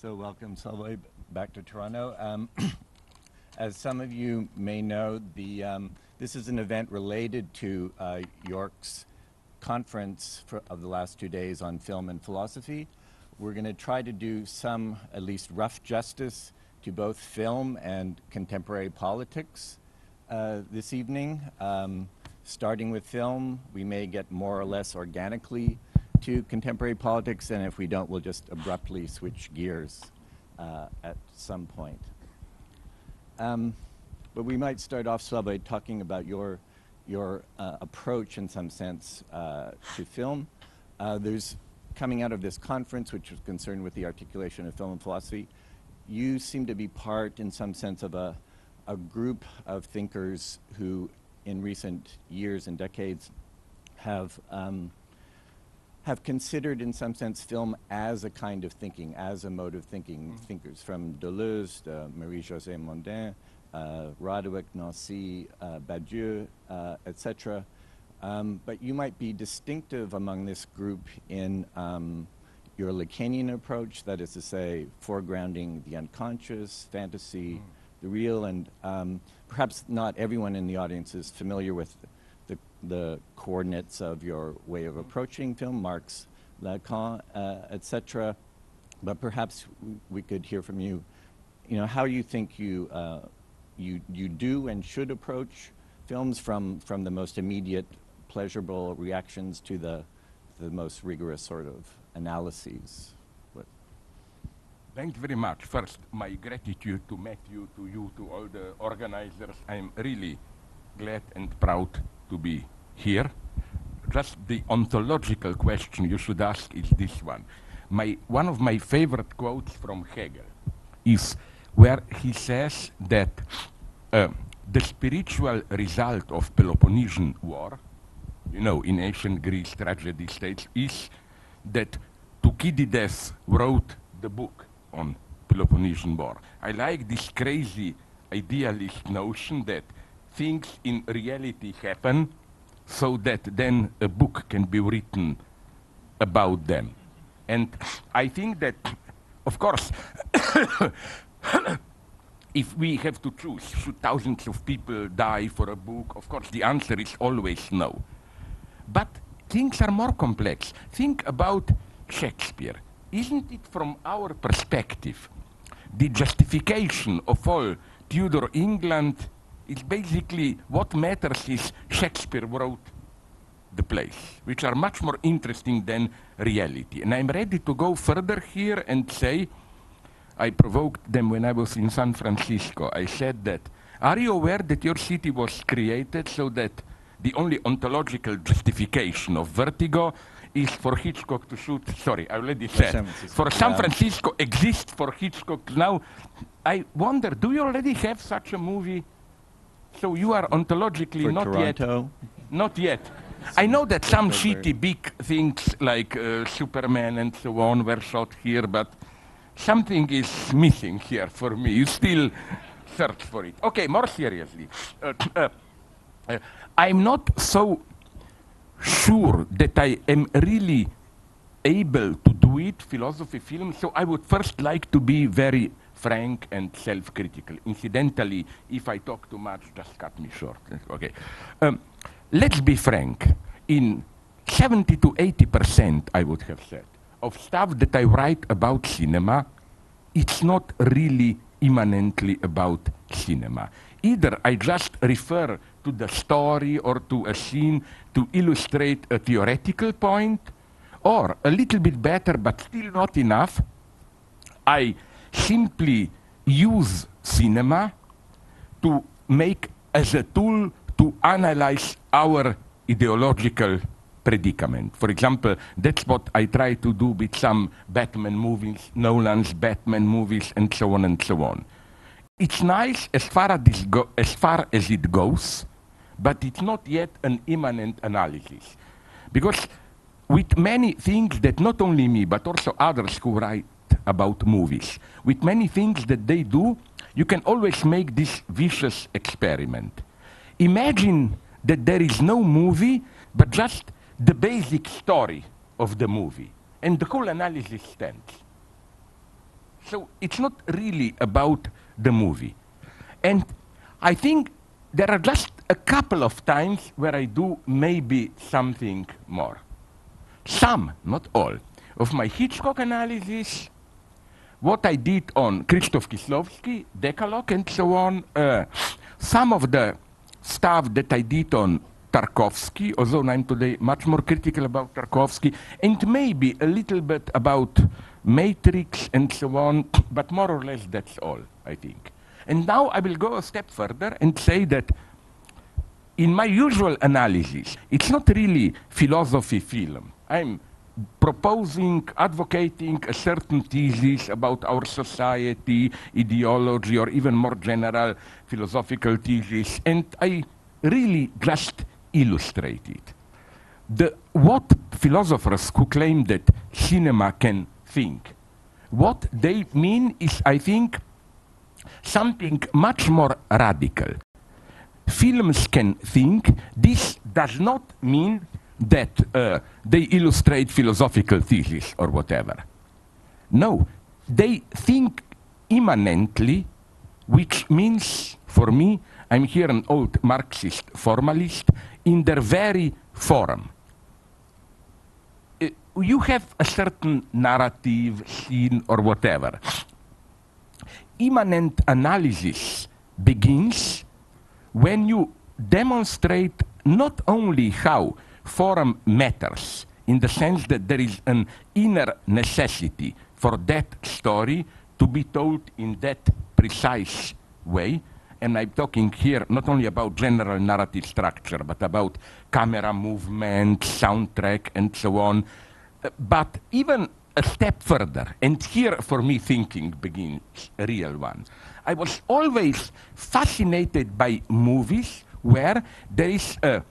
So welcome, Slavoj, back to Toronto. Um, as some of you may know, the, um, this is an event related to uh, York's conference for, of the last two days on film and philosophy. We're going to try to do some, at least rough justice, to both film and contemporary politics uh, this evening. Um, starting with film, we may get more or less organically to contemporary politics, and if we don't, we'll just abruptly switch gears uh, at some point. Um, but we might start off, by talking about your, your uh, approach, in some sense, uh, to film. Uh, there's coming out of this conference, which was concerned with the articulation of film and philosophy, you seem to be part, in some sense, of a, a group of thinkers who, in recent years and decades, have um, have considered, in some sense, film as a kind of thinking, as a mode of thinking. Mm. Thinkers from Deleuze, uh, Marie-José Mondzain, uh, Roderick, Nancy, uh, Badiou, uh, etc. Um, but you might be distinctive among this group in um, your Lacanian approach, that is to say, foregrounding the unconscious, fantasy, mm. the real, and um, perhaps not everyone in the audience is familiar with the, coordinates of your way of approaching film, Marx, Lacan, uh, etc. But perhaps we could hear from you, you know, how you think you, uh, you, you do and should approach films from, from the most immediate pleasurable reactions to the, the most rigorous sort of analyses. What? Thank you very much. First, my gratitude to Matthew, to you, to all the organizers. I'm really glad and proud to be here. Just the ontological question you should ask is this one. My, one of my favorite quotes from Hegel is where he says that uh, the spiritual result of Peloponnesian War, you know, in ancient Greece tragedy states, is that Thucydides wrote the book on Peloponnesian War. I like this crazy idealist notion that things in reality happen so that then a book can be written about them. And I think that, of course, if we have to choose, should thousands of people die for a book? Of course, the answer is always no. But things are more complex. Think about Shakespeare. Isn't it from our perspective the justification of all Tudor England is basically what matters is Shakespeare wrote the plays, which are much more interesting than reality. And I'm ready to go further here and say, I provoked them when I was in San Francisco. I said that, are you aware that your city was created so that the only ontological justification of vertigo is for Hitchcock to shoot, sorry, I already said, for San Francisco exists for Hitchcock. Now, I wonder, do you already have such a movie? So you are ontologically for not Toronto? yet. Not yet. I know that some shitty big things like uh, Superman and so on were shot here, but something is missing here for me. You still search for it. Okay, more seriously. Uh, uh, uh I'm not so sure that I am really able to do it, philosophy film, so I would first like to be very frank and self-critical. Incidentally, if I talk too much, just cut me short. Okay. Um, let's be frank. In 70 to 80 percent, I would have said, of stuff that I write about cinema, it's not really immanently about cinema. Either I just refer to the story or to a scene to illustrate a theoretical point, or a little bit better but still not enough, I simply use cinema to make as a tool to analyze our ideological predicament. For example, that's what I try to do with some Batman movies, Nolan's Batman movies, and so on and so on. It's nice as far as, as, far as it goes, but it's not yet an immanent analysis. Because with many things that not only me, but also others who write about movies, with many things that they do, you can always make this vicious experiment. Imagine that there is no movie, but just the basic story of the movie, and the whole analysis stands. So it's not really about the movie. And I think there are just a couple of times where I do maybe something more. Some, not all, of my Hitchcock analysis, what I did on Krzysztof Kieslowski, Decalogue, and so on, uh, some of the stuff that I did on Tarkovsky, although I'm today much more critical about Tarkovsky, and maybe a little bit about Matrix and so on, but more or less that's all, I think. And now I will go a step further and say that in my usual analysis, it's not really philosophy film. I'm proposing, advocating a certain thesis about our society, ideology, or even more general philosophical thesis, and I really just illustrate it. The, what philosophers who claim that cinema can think, what they mean is, I think, something much more radical. Films can think. This does not mean that uh, they illustrate philosophical thesis or whatever. No, they think immanently, which means, for me, I'm here an old Marxist formalist, in their very form. Uh, you have a certain narrative, scene, or whatever. Immanent analysis begins when you demonstrate not only how form matters, in the sense that there is an inner necessity for that story to be told in that precise way. And I'm talking here not only about general narrative structure, but about camera movement, soundtrack, and so on. Uh, but even a step further, and here for me thinking begins a real one. I was always fascinated by movies where there is a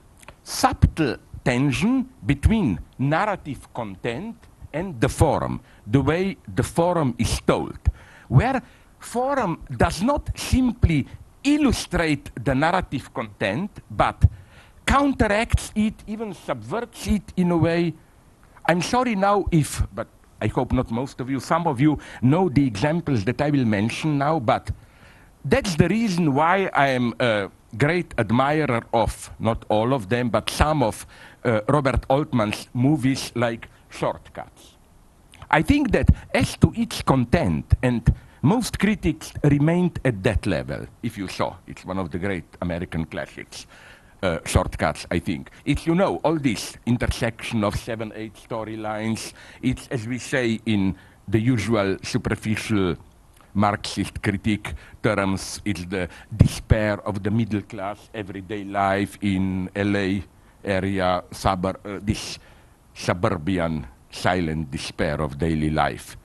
subtle tension between narrative content and the forum, the way the forum is told, where forum does not simply illustrate the narrative content, but counteracts it, even subverts it in a way. I'm sorry now if, but I hope not most of you, some of you know the examples that I will mention now, but that's the reason why I am a great admirer of, not all of them, but some of uh, Robert Altman's movies like Short Cuts. I think that as to its content, and most critics remained at that level, if you saw, it's one of the great American classics. Uh, shortcuts, I think. It's, you know, all this intersection of seven, eight storylines. It's, as we say in the usual superficial Marxist critique terms, it's the despair of the middle class everyday life in LA area, uh, this suburban silent despair of daily life.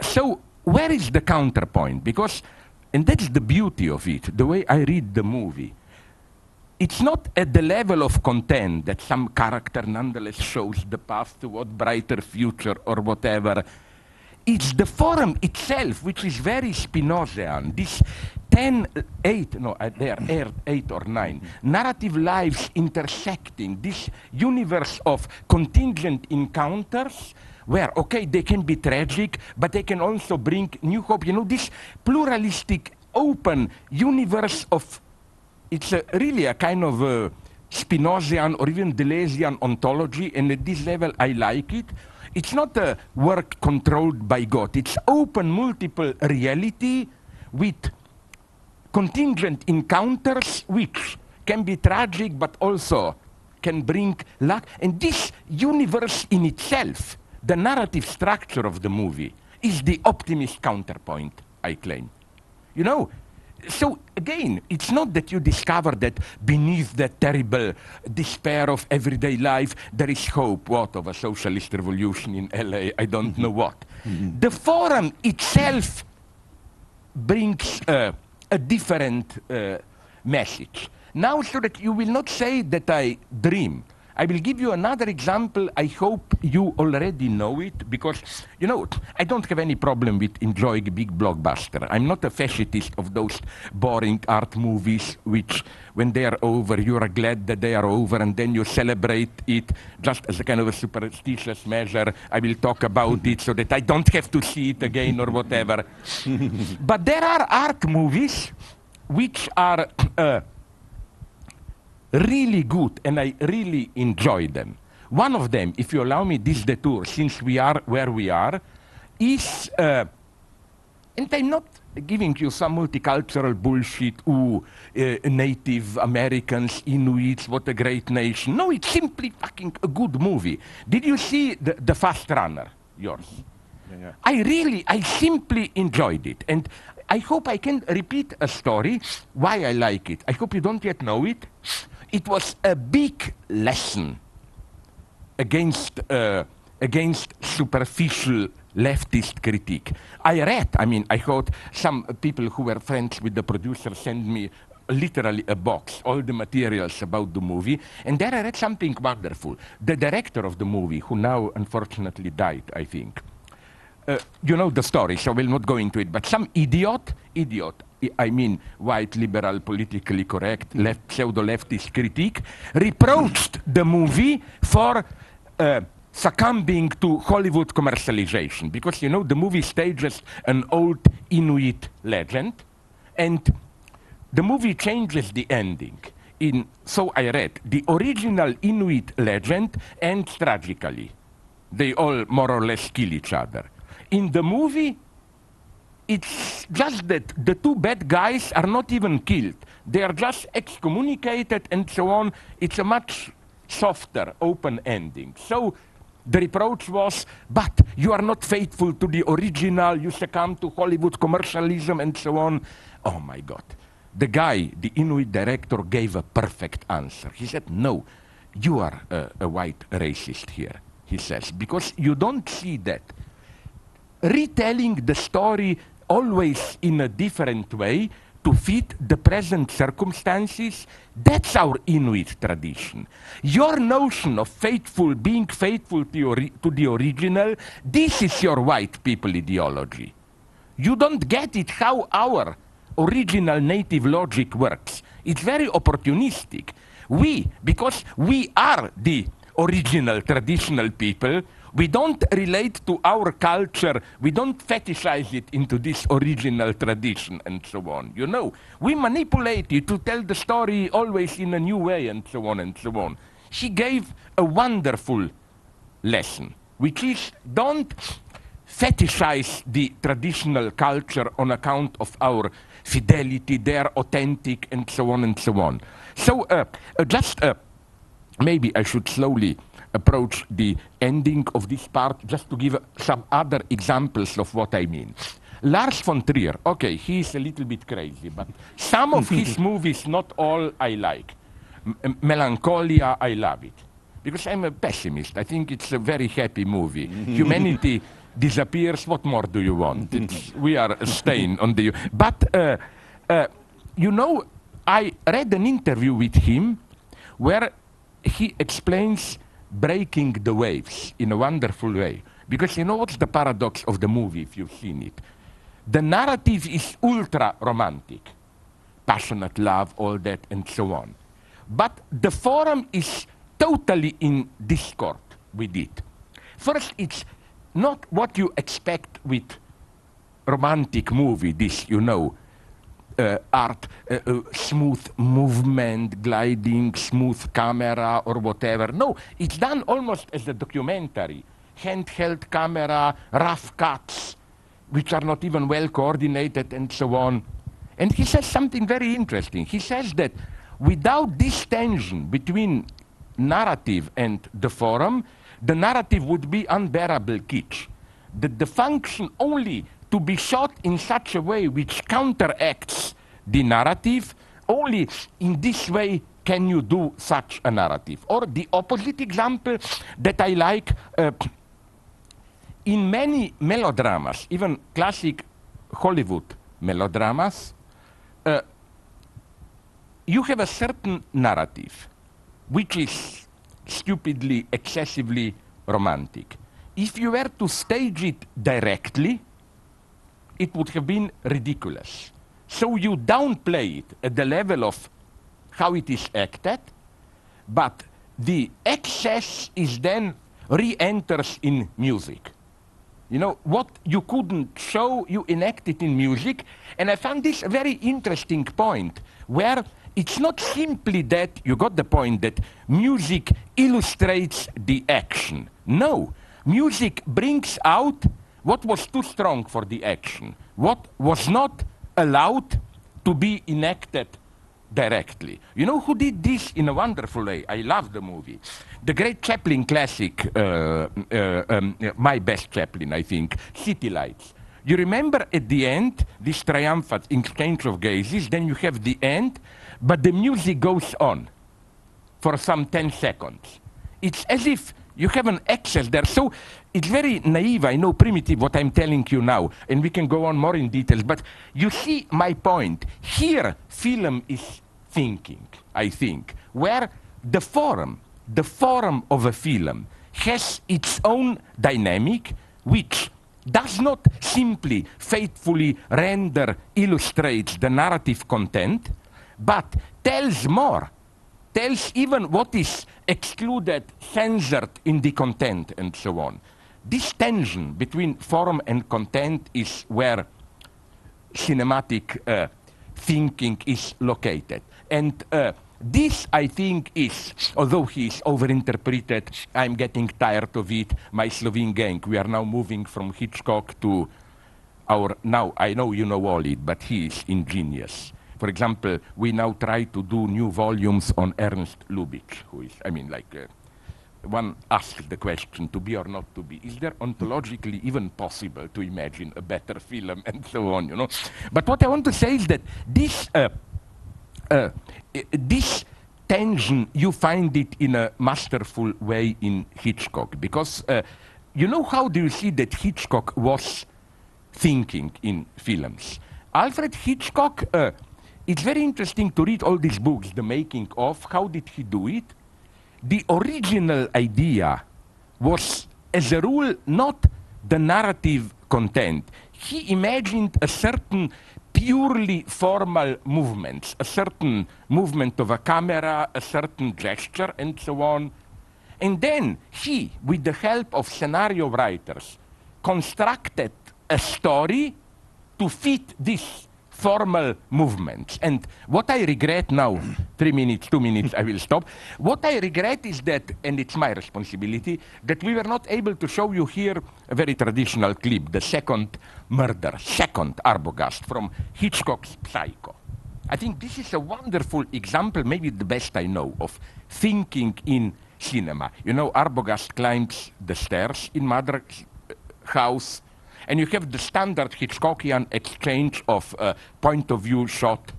So where is the counterpoint? Because, and that's the beauty of it, the way I read the movie. It's not at the level of content that some character nonetheless shows the path to what brighter future or whatever. It's the forum itself which is very Spinozian. This 10, 8, no, uh, they are 8 or 9, narrative lives intersecting, this universe of contingent encounters where, okay, they can be tragic, but they can also bring new hope. You know, this pluralistic, open universe of, it's a, really a kind of a Spinozian or even Deleuzian ontology, and at this level I like it. It's not a work controlled by God. It's open, multiple reality with contingent encounters which can be tragic but also can bring luck. And this universe in itself, the narrative structure of the movie, is the optimist counterpoint, I claim. You know, so again, it's not that you discover that beneath that terrible despair of everyday life, there is hope, what, of a socialist revolution in LA, I don't know what. The forum itself brings uh, a different uh, message. Now, so that you will not say that I dream, I will give you another example. I hope you already know it because, you know, I don't have any problem with enjoying big blockbuster. I'm not a fetishist of those boring art movies which, when they are over, you are glad that they are over and then you celebrate it just as a kind of a superstitious measure. I will talk about it so that I don't have to see it again or whatever. but there are art movies which are. Uh, really good and I really enjoy them. One of them, if you allow me this detour, since we are where we are, is, uh, and I'm not giving you some multicultural bullshit, ooh, uh, Native Americans, Inuits, what a great nation. No, it's simply fucking a good movie. Did you see the, the Fast Runner, yours? Yeah, yeah. I really, I simply enjoyed it. And I hope I can repeat a story why I like it. I hope you don't yet know it. It was a big lesson against, uh, against superficial leftist critique. I read, I mean, I heard some people who were friends with the producer send me literally a box, all the materials about the movie, and there I read something wonderful. The director of the movie, who now unfortunately died, I think, uh, you know the story, so we'll not go into it, but some idiot, idiot, I mean white, liberal, politically correct, left, pseudo-leftist critique, reproached the movie for uh, succumbing to Hollywood commercialization. Because, you know, the movie stages an old Inuit legend, and the movie changes the ending. In, so I read, the original Inuit legend ends tragically. They all more or less kill each other. In the movie, it's just that the two bad guys are not even killed. They are just excommunicated and so on. It's a much softer, open ending. So the reproach was, but you are not faithful to the original, you succumb to Hollywood commercialism and so on. Oh my God. The guy, the Inuit director, gave a perfect answer. He said, no, you are a, a white racist here, he says, because you don't see that retelling the story always in a different way to fit the present circumstances, that's our Inuit tradition. Your notion of faithful, being faithful to, to the original, this is your white people ideology. You don't get it how our original native logic works. It's very opportunistic. We, because we are the original traditional people, we don't relate to our culture, we don't fetishize it into this original tradition and so on. You know, we manipulate it to tell the story always in a new way and so on and so on. She gave a wonderful lesson, which is don't fetishize the traditional culture on account of our fidelity, they're authentic, and so on and so on. So, uh, uh, just uh, maybe I should slowly approach the ending of this part just to give some other examples of what I mean. Lars von Trier, okay, he's a little bit crazy, but some of his movies, not all I like. M Melancholia, I love it. Because I'm a pessimist. I think it's a very happy movie. Humanity disappears. What more do you want? It's, we are staying on the. But, uh, uh, you know, I read an interview with him where he explains breaking the waves in a wonderful way. Because you know what's the paradox of the movie, if you've seen it? The narrative is ultra romantic, passionate love, all that, and so on. But the forum is totally in discord with it. First, it's not what you expect with romantic movie, this, you know, uh, art, uh, uh, smooth movement, gliding, smooth camera, or whatever. No, it's done almost as a documentary. Handheld camera, rough cuts, which are not even well coordinated, and so on. And he says something very interesting. He says that without this tension between narrative and the forum, the narrative would be unbearable kitsch. That the function only to be shot in such a way which counteracts the narrative. Only in this way can you do such a narrative. Or the opposite example that I like, uh, in many melodramas, even classic Hollywood melodramas, uh, you have a certain narrative, which is stupidly, excessively romantic. If you were to stage it directly, it would have been ridiculous. So you downplay it at the level of how it is acted, but the excess is then re-enters in music. You know, what you couldn't show, you enact it in music. And I found this a very interesting point where it's not simply that you got the point that music illustrates the action. No, music brings out what was too strong for the action, what was not allowed to be enacted directly. You know who did this in a wonderful way? I love the movie. The great Chaplin classic, uh, uh, um, my best Chaplin, I think, City Lights. You remember at the end, this triumphant exchange of gazes, then you have the end, but the music goes on for some 10 seconds. It's as if you have an excess there. So it's very naive, I know, primitive, what I'm telling you now, and we can go on more in details, but you see my point. Here, film is thinking, I think, where the form, the form of a film has its own dynamic, which does not simply faithfully render, illustrates the narrative content, but tells more, tells even what is excluded, censored in the content, and so on. This tension between form and content is where cinematic uh, thinking is located. And uh, this, I think, is, although he is overinterpreted, I'm getting tired of it, my Slovene gang. We are now moving from Hitchcock to our, now, I know you know all it, but he is ingenious. For example, we now try to do new volumes on Ernst Lubitsch, who is, I mean, like, uh, one asks the question, to be or not to be. Is there ontologically even possible to imagine a better film and so on, you know? But what I want to say is that this uh, uh, this tension, you find it in a masterful way in Hitchcock. Because uh, you know how do you see that Hitchcock was thinking in films? Alfred Hitchcock, uh, it's very interesting to read all these books, the making of, how did he do it? The original idea was, as a rule, not the narrative content. He imagined a certain purely formal movements, a certain movement of a camera, a certain gesture, and so on. And then he, with the help of scenario writers, constructed a story to fit this formal movements. And what I regret now, three minutes, two minutes, I will stop. What I regret is that, and it's my responsibility, that we were not able to show you here a very traditional clip, the second murder, second Arbogast from Hitchcock's Psycho. I think this is a wonderful example, maybe the best I know, of thinking in cinema. You know, Arbogast climbs the stairs in Mother's uh, house, and you have the standard Hitchcockian exchange of uh, point of view shot,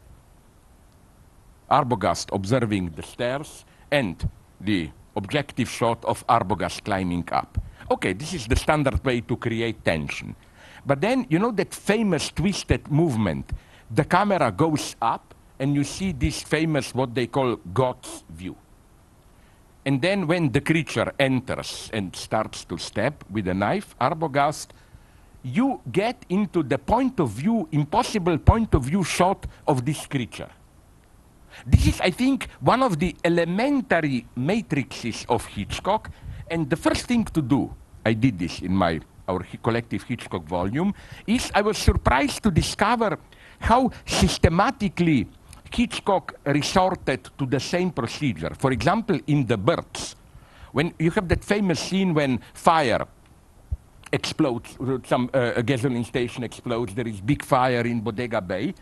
Arbogast observing the stairs, and the objective shot of Arbogast climbing up. Okay, this is the standard way to create tension. But then, you know that famous twisted movement? The camera goes up, and you see this famous, what they call God's view. And then when the creature enters and starts to step with a knife, Arbogast you get into the point of view, impossible point of view shot of this creature. This is, I think, one of the elementary matrices of Hitchcock. And the first thing to do, I did this in my our collective Hitchcock volume, is I was surprised to discover how systematically Hitchcock resorted to the same procedure. For example, in The Birds, when you have that famous scene when fire explodes, some uh, gasoline station explodes, there is big fire in Bodega Bay.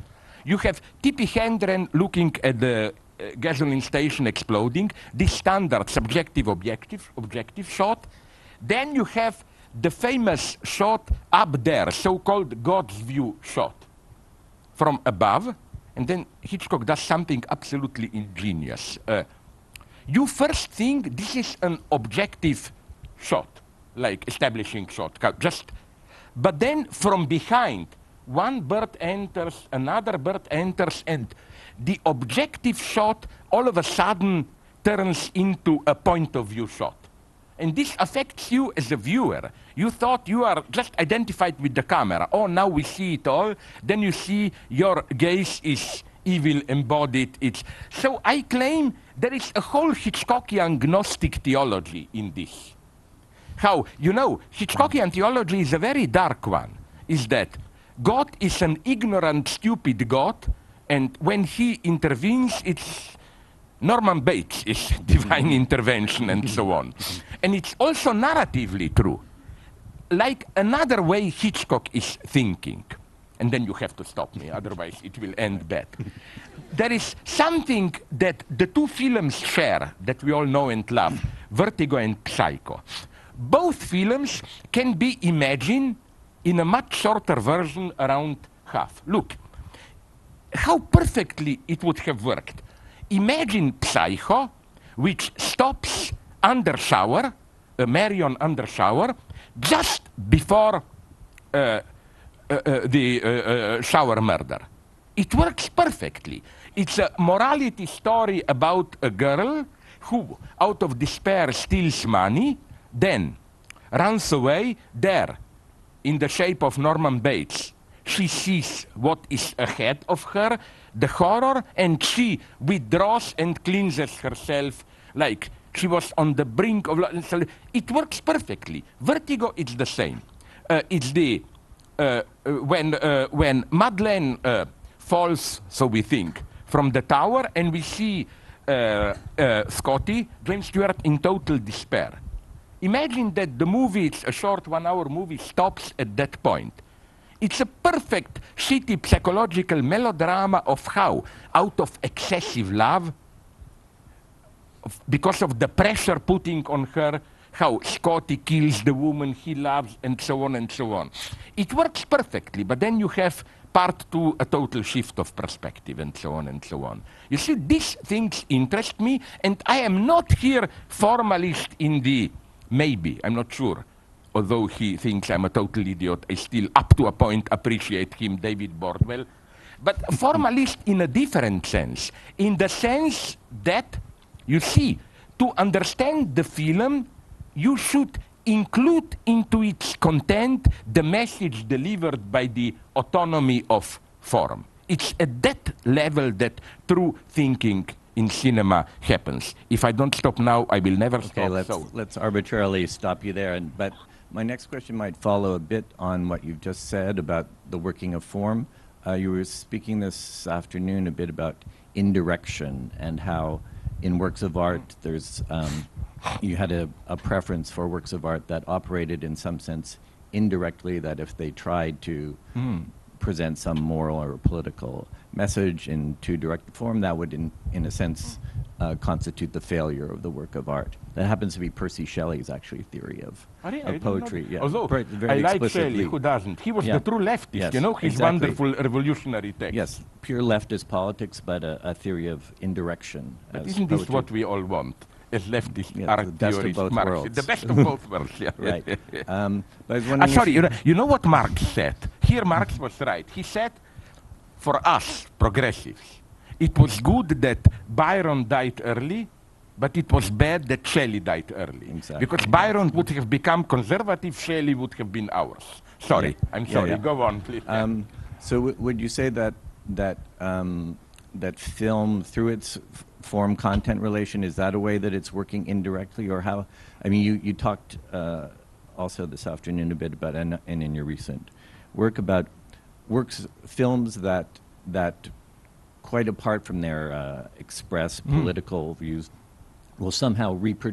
You have Tippi Hedren looking at the uh, gasoline station exploding, this standard subjective objective, objective shot. Then you have the famous shot up there, so-called God's view shot from above. And then Hitchcock does something absolutely ingenious. Uh, you first think this is an objective shot like establishing shortcut. Just, but then from behind, one bird enters, another bird enters, and the objective shot all of a sudden turns into a point of view shot. And this affects you as a viewer. You thought you are just identified with the camera. Oh, now we see it all. Then you see your gaze is evil embodied. It's so I claim there is a whole Hitchcockian Gnostic theology in this. How you know Hitchcockian mm. theology is a very dark one. Is that God is an ignorant, stupid God, and when He intervenes, it's Norman Bates is divine mm. intervention and so mm. on. And it's also narratively true. Like another way Hitchcock is thinking, and then you have to stop me, otherwise it will end bad. there is something that the two films share that we all know and love Vertigo and Psycho. Both films can be imagined in a much shorter version around half. Look, how perfectly it would have worked imagine Psycho, which stops under shower, a Marion under shower, just before uh, uh, uh, the uh, uh, shower murder. It works perfectly. It's a morality story about a girl who, out of despair, steals money, then runs away there in the shape of Norman Bates. She sees what is ahead of her, the horror, and she withdraws and cleanses herself like she was on the brink of. It works perfectly. Vertigo is the same. Uh, it's the uh, uh, when uh, when Madeleine uh, falls, so we think, from the tower, and we see uh, Scotty, James Stewart, in total despair. Imagine that the movie, it's a short one-hour movie, stops at that point it's a perfect, shitty psychological melodrama of how, out of excessive love, because of the pressure putting on her, how Scotty kills the woman he loves, and so on and so on. It works perfectly, but then you have part two, a total shift of perspective, and so on and so on. You see, these things interest me, and I am not here formalist in the maybe, I'm not sure, although he thinks I'm a total idiot, I still, up to a point, appreciate him, David Bordwell. But formalist in a different sense, in the sense that, you see, to understand the film, you should include into its content the message delivered by the autonomy of form. It's at that level that true thinking in cinema happens. If I don't stop now, I will never okay, stop. Okay, let's, so. let's arbitrarily stop you there. And, but my next question might follow a bit on what you've just said about the working of form. Uh, you were speaking this afternoon a bit about indirection and how in works of art there's um, you had a, a, preference for works of art that operated in some sense indirectly that if they tried to mm. Present some moral or political message in too direct form that would in, in a sense uh, constitute the failure of the work of art. That happens to be Percy Shelley's actually theory of, of poetry. Yeah, Although I like Shelley, who doesn't? He was yeah. the true leftist. Yes, you know his exactly. wonderful revolutionary text. Yes, pure leftist politics, but a, a theory of indirection. But isn't poetry. this what we all want? As leftist yeah, art the best theorist, of both Marx. worlds. The best of both worlds. Yeah. right. Um, but uh, sorry, you know, you know what Marx said? Here, Marx was right. He said, for us progressives, it was good that Byron died early but it was bad that Shelley died early. Exactly. Because Byron would have become conservative, Shelley would have been ours. Sorry, yeah. I'm sorry. Yeah, yeah. Go on, please. Um, so would you say that that um, that film, through its form content relation, is that a way that it's working indirectly, or how? I mean, you you talked uh, also this afternoon a bit about and, and in your recent work about works films that that quite apart from their uh, express mm. political views will somehow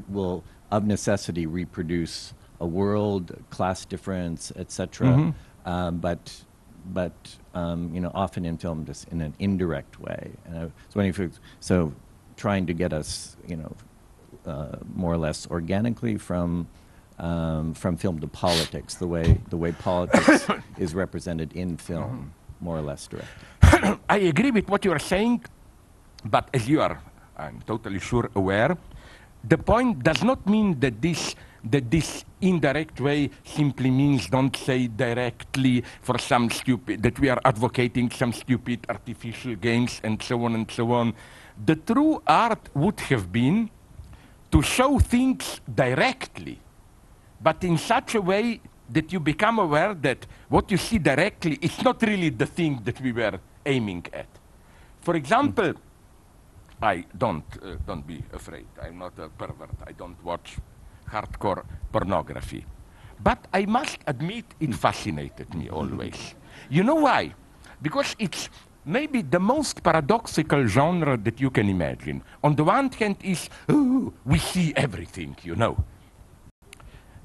will of necessity reproduce a world, class difference, etc. Mm-hmm. Um, but but um, you know often in film just in an indirect way. And I was wondering if so trying to get us you know uh, more or less organically from um, from film to politics, the way the way politics is represented in film, more or less directly. I agree with what you are saying, but as you are, I'm totally sure aware the point does not mean that this that this indirect way simply means don't say directly for some stupid that we are advocating some stupid artificial gains and so on and so on. The true art would have been to show things directly, but in such a way that you become aware that what you see directly is not really the thing that we were aiming at. For example, I don't, uh, don't be afraid. I'm not a pervert. I don't watch hardcore pornography. But I must admit it fascinated me always. You know why? Because it's maybe the most paradoxical genre that you can imagine. On the one hand is, oh, we see everything, you know.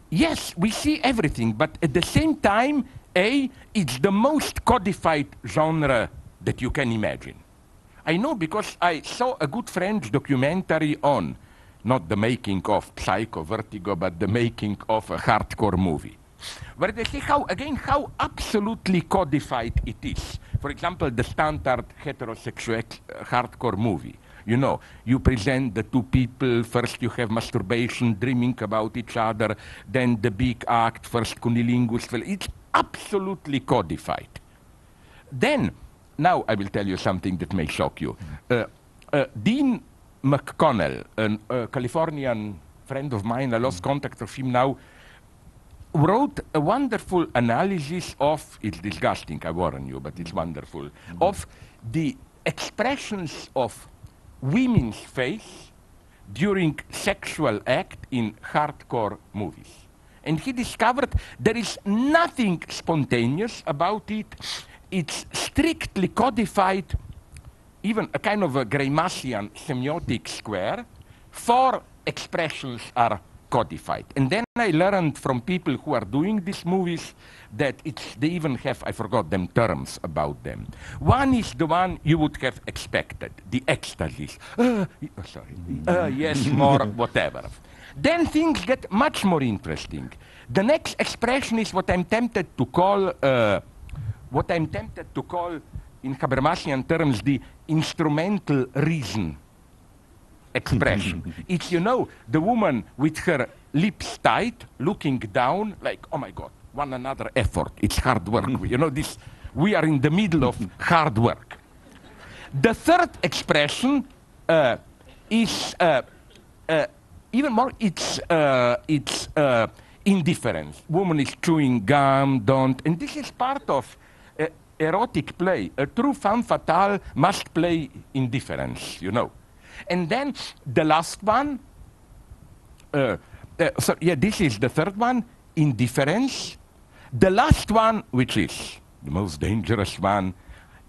Yes, we see everything, but at the same time, A, it's the most codified genre that you can imagine. I know because I saw a good French documentary on not the making of Psycho Vertigo, but the making of a hardcore movie. Where they see how, again, how absolutely codified it is. For example, the standard heterosexual uh, hardcore movie. You know, you present the two people, first you have masturbation, dreaming about each other, then the big act, first cunnilingus. Well, it's absolutely codified. Then, now I will tell you something that may shock you. Uh, uh, Dean MacCannell, a Californian friend of mine, I lost contact of him now, wrote a wonderful analysis of, it's disgusting, I warn you, but it's wonderful, mm -hmm. of the expressions of women's face during sexual act in hardcore movies. And he discovered there is nothing spontaneous about it. It's strictly codified even a kind of a Greimassian semiotic square, four expressions are codified. And then I learned from people who are doing these movies that they even have, I forgot them, terms about them. One is the one you would have expected, the ecstasies. Uh, oh, sorry. Uh, yes, more, whatever. Then things get much more interesting. The next expression is what I'm tempted to call, uh, what I'm tempted to call in Habermasian terms, the instrumental reason expression. it's, you know, the woman with her lips tight, looking down, like, oh my God, one another effort. It's hard work. you know, this, we are in the middle of hard work. The third expression uh, is uh, uh, even more, it's, uh, it's uh, indifference. Woman is chewing gum, don't, and this is part of erotic play. A true femme fatale must play indifference, you know. And then the last one, uh, uh, so yeah, this is the third one, indifference. The last one, which is the most dangerous one,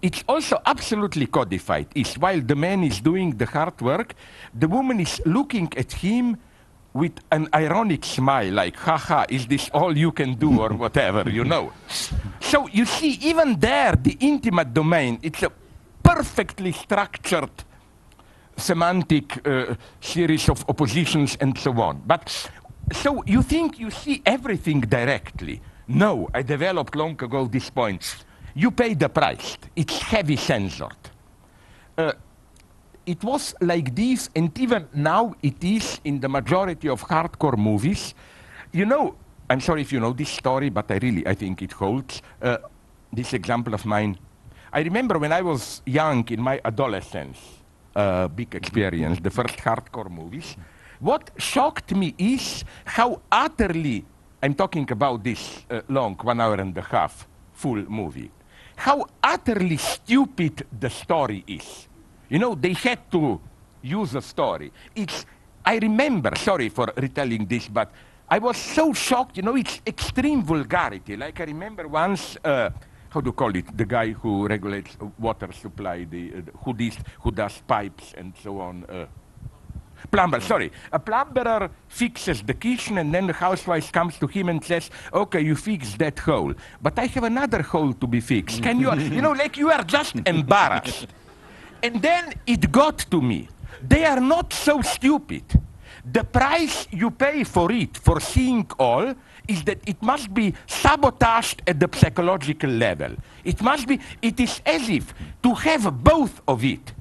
it's also absolutely codified, is while the man is doing the hard work, the woman is looking at him with an ironic smile, like, haha, is this all you can do, or whatever, you know. So you see, even there, the intimate domain, it's a perfectly structured semantic uh, series of oppositions and so on. But so you think you see everything directly. No, I developed long ago this point. You pay the price. It's heavy censored. Uh, it was like this, and even now it is in the majority of hardcore movies. You know, I'm sorry if you know this story, but I really, I think it holds. Uh, this example of mine. I remember when I was young in my adolescence, uh, big experience, the first hardcore movies. What shocked me is how utterly, I'm talking about this uh, long, one hour and a half, full movie, how utterly stupid the story is. You know, they had to use a story. It's, I remember, sorry for retelling this, but I was so shocked. You know, it's extreme vulgarity. Like I remember once, uh, how do you call it? The guy who regulates water supply, the, uh, who, does, who does pipes and so on. Uh, plumber, sorry. A plumber fixes the kitchen and then the housewife comes to him and says, okay, you fix that hole. But I have another hole to be fixed. Can you, you know, like you are just embarrassed. And then it got to me. They are not so stupid. The price you pay for it, for seeing all, is that it must be sabotaged at the psychological level. It must be, it is as if to have both of it,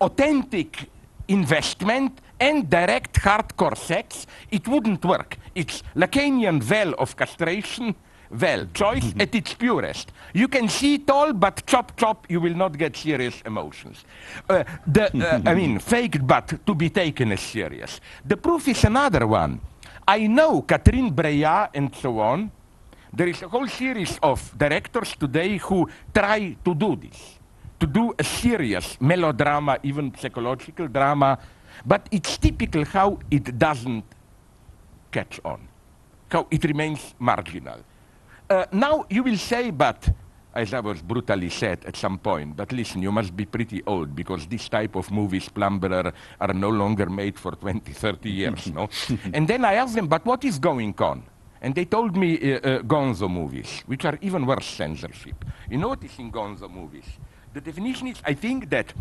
authentic investment and direct hardcore sex, it wouldn't work. It's Lacanian vel of castration, vel. Choice at its purest. You can see it all, but chop chop, you will not get serious emotions. Uh, the, uh, I mean, faked but to be taken as serious. The proof is another one. I know Catherine Breillat and so on. There is a whole series of directors today who try to do this, to do a serious melodrama, even psychological drama, but it's typical how it doesn't catch on, how it remains marginal. Uh, now you will say, but as I was brutally said at some point, but listen, you must be pretty old because this type of movies, Plumber, are no longer made for 20, 30 years, no? and then I asked them, but what is going on? And they told me uh, uh, Gonzo movies, which are even worse censorship. You know what is in Gonzo movies? The definition is, I think that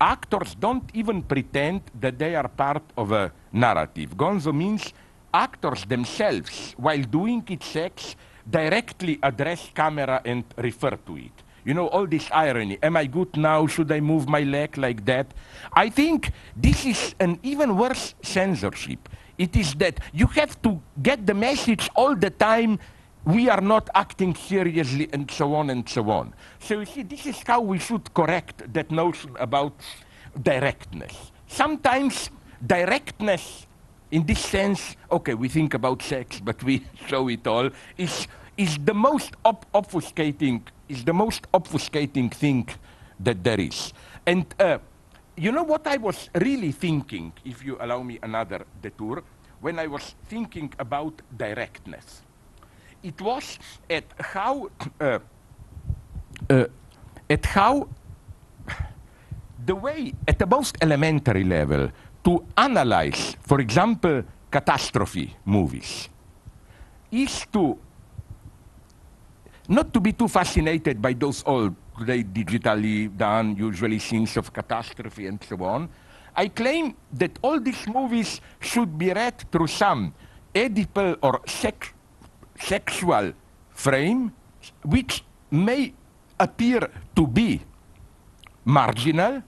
actors don't even pretend that they are part of a narrative. Gonzo means actors themselves, while doing its sex, directly address camera and refer to it. You know, all this irony. Am I good now? Should I move my leg like that? I think this is an even worse censorship. It is that you have to get the message all the time we are not acting seriously and so on and so on. So you see, this is how we should correct that notion about directness. Sometimes directness in this sense, okay, we think about sex, but we show it all, is, is the most op- obfuscating, is the most obfuscating thing that there is. And uh, you know what I was really thinking, if you allow me another detour, when I was thinking about directness. It was at how, uh, uh, at how the way, at the most elementary level, to analyze, for example, catastrophe movies, is to not to be too fascinated by those old, today digitally done, usually scenes of catastrophe and so on. I claim that all these movies should be read through some Oedipal or sex, sexual frame, which may appear to be marginal,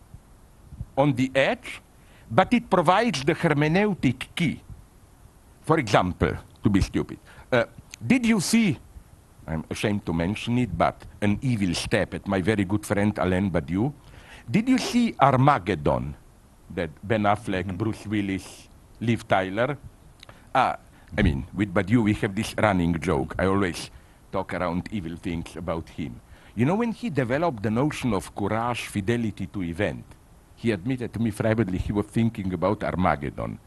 on the edge, but it provides the hermeneutic key. For example, to be stupid, uh, did you see, I'm ashamed to mention it, but an evil step at my very good friend Alain Badiou? Did you see Armageddon, that Ben Affleck, mm-hmm. Bruce Willis, Liv Tyler? Ah, I mean, with Badiou we have this running joke. I always talk around evil things about him. You know, when he developed the notion of courage, fidelity to event, he admitted to me privately he was thinking about Armageddon.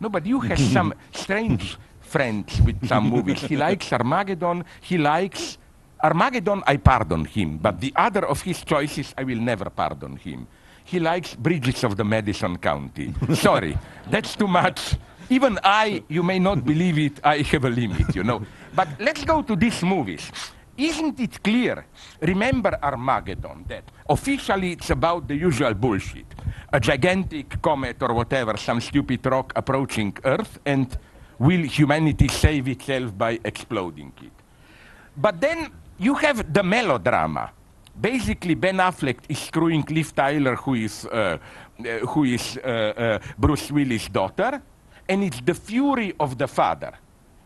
No, but you have some strange friends with some movies. He likes Armageddon, he likes Armageddon, I pardon him, but the other of his choices, I will never pardon him. He likes Bridges of the Madison County. Sorry, that's too much. Even I, you may not believe it, I have a limit, you know. But let's go to these movies. Isn't it clear? Remember Armageddon, that officially it's about the usual bullshit. A gigantic comet or whatever, some stupid rock approaching Earth, and will humanity save itself by exploding it? But then you have the melodrama. Basically, Ben Affleck is screwing Liv Tyler, who is, uh, uh, who is uh, uh Bruce Willis' daughter, and it's the fury of the father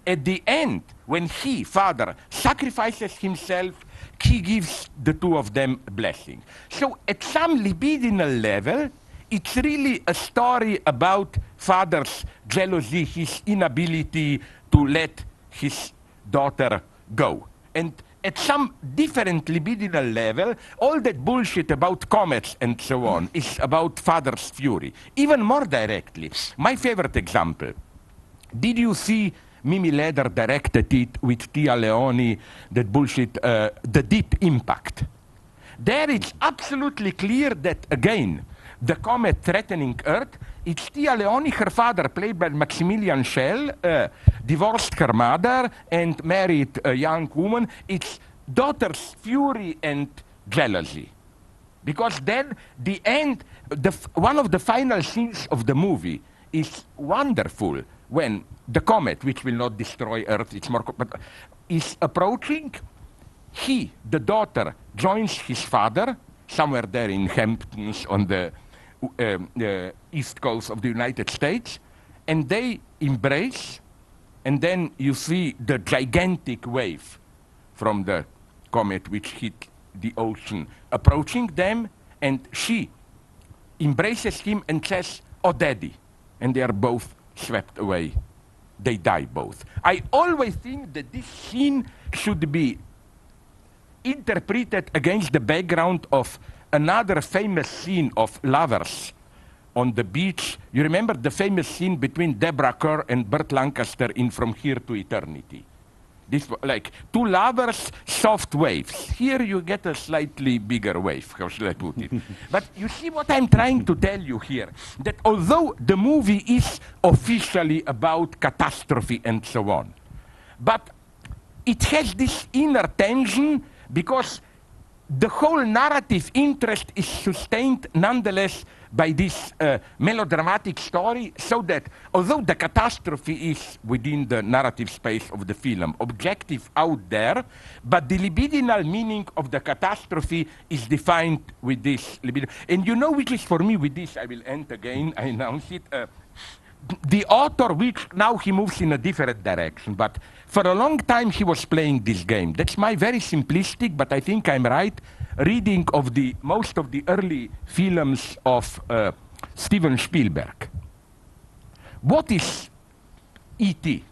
at the end, when he, father, sacrifices himself, he gives the two of them blessing. So at some libidinal level, it's really a story about father's jealousy, his inability to let his daughter go. And at some different libidinal level, all that bullshit about comets and so on is about father's fury. Even more directly, my favorite example. Did you see Mimi Leder directed it with Téa Leoni, that bullshit, uh, The Deep Impact. There it's absolutely clear that, again, the comet threatening Earth, it's Téa Leoni, her father, played by Maximilian Schell, uh, divorced her mother and married a young woman. It's daughter's fury and jealousy. Because then the end, the one of the final scenes of the movie is wonderful when the comet, which will not destroy Earth, it's more, but is approaching, he, the daughter, joins his father somewhere there in Hamptons on the uh, east coast of the United States, and they embrace, and then you see the gigantic wave from the comet which hit the ocean, approaching them, and she embraces him and says, Oh, daddy. And they are both swept away. They die both. I always think that this scene should be interpreted against the background of another famous scene of lovers on the beach. You remember the famous scene between Deborah Kerr and Burt Lancaster in From Here to Eternity? This like two lovers, soft waves. Here you get a slightly bigger wave, how should I put it? but you see what I'm trying to tell you here? That although the movie is officially about catastrophe and so on, but it has this inner tension because the whole narrative interest is sustained nonetheless by this uh, melodramatic story, so that although the catastrophe is within the narrative space of the film, objective out there, but the libidinal meaning of the catastrophe is defined with this libido. And you know which is for me with this, I will end again, I announce it. Uh, the author, which now he moves in a different direction, but for a long time he was playing this game. That's my very simplistic, but I think I'm right, reading of the most of the early films of uh, Steven Spielberg. What is E.T.?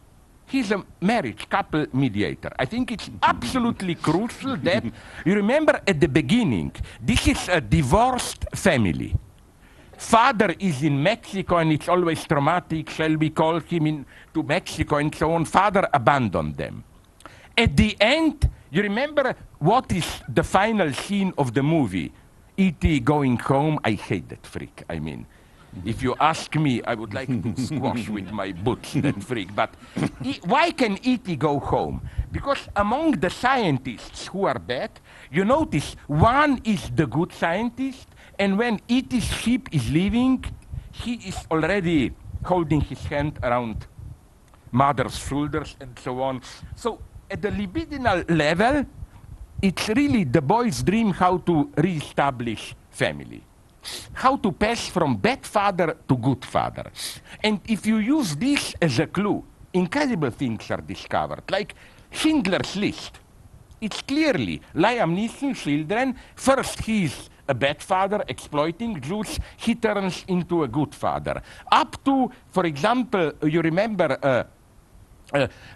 He's a marriage couple mediator. I think it's absolutely crucial that you remember at the beginning, this is a divorced family. Father is in Mexico and it's always traumatic. Shall we call him in to Mexico and so on? Father abandoned them. At the end, you remember what is the final scene of the movie? E.T. going home. I hate that freak. I mean, if you ask me, I would like to squash with my boots that freak. But e why can E.T. go home? Because among the scientists who are bad, you notice one is the good scientist, and when E.T.'s ship is leaving, he is already holding his hand around mother's shoulders and so on. So at the libidinal level, it's really the boy's dream how to re-establish family. How to pass from bad father to good father. And if you use this as a clue, incredible things are discovered, like Schindler's List. It's clearly Liam Neeson's children. First, he's a bad father exploiting Jews. He turns into a good father. Up to, for example, you remember uh,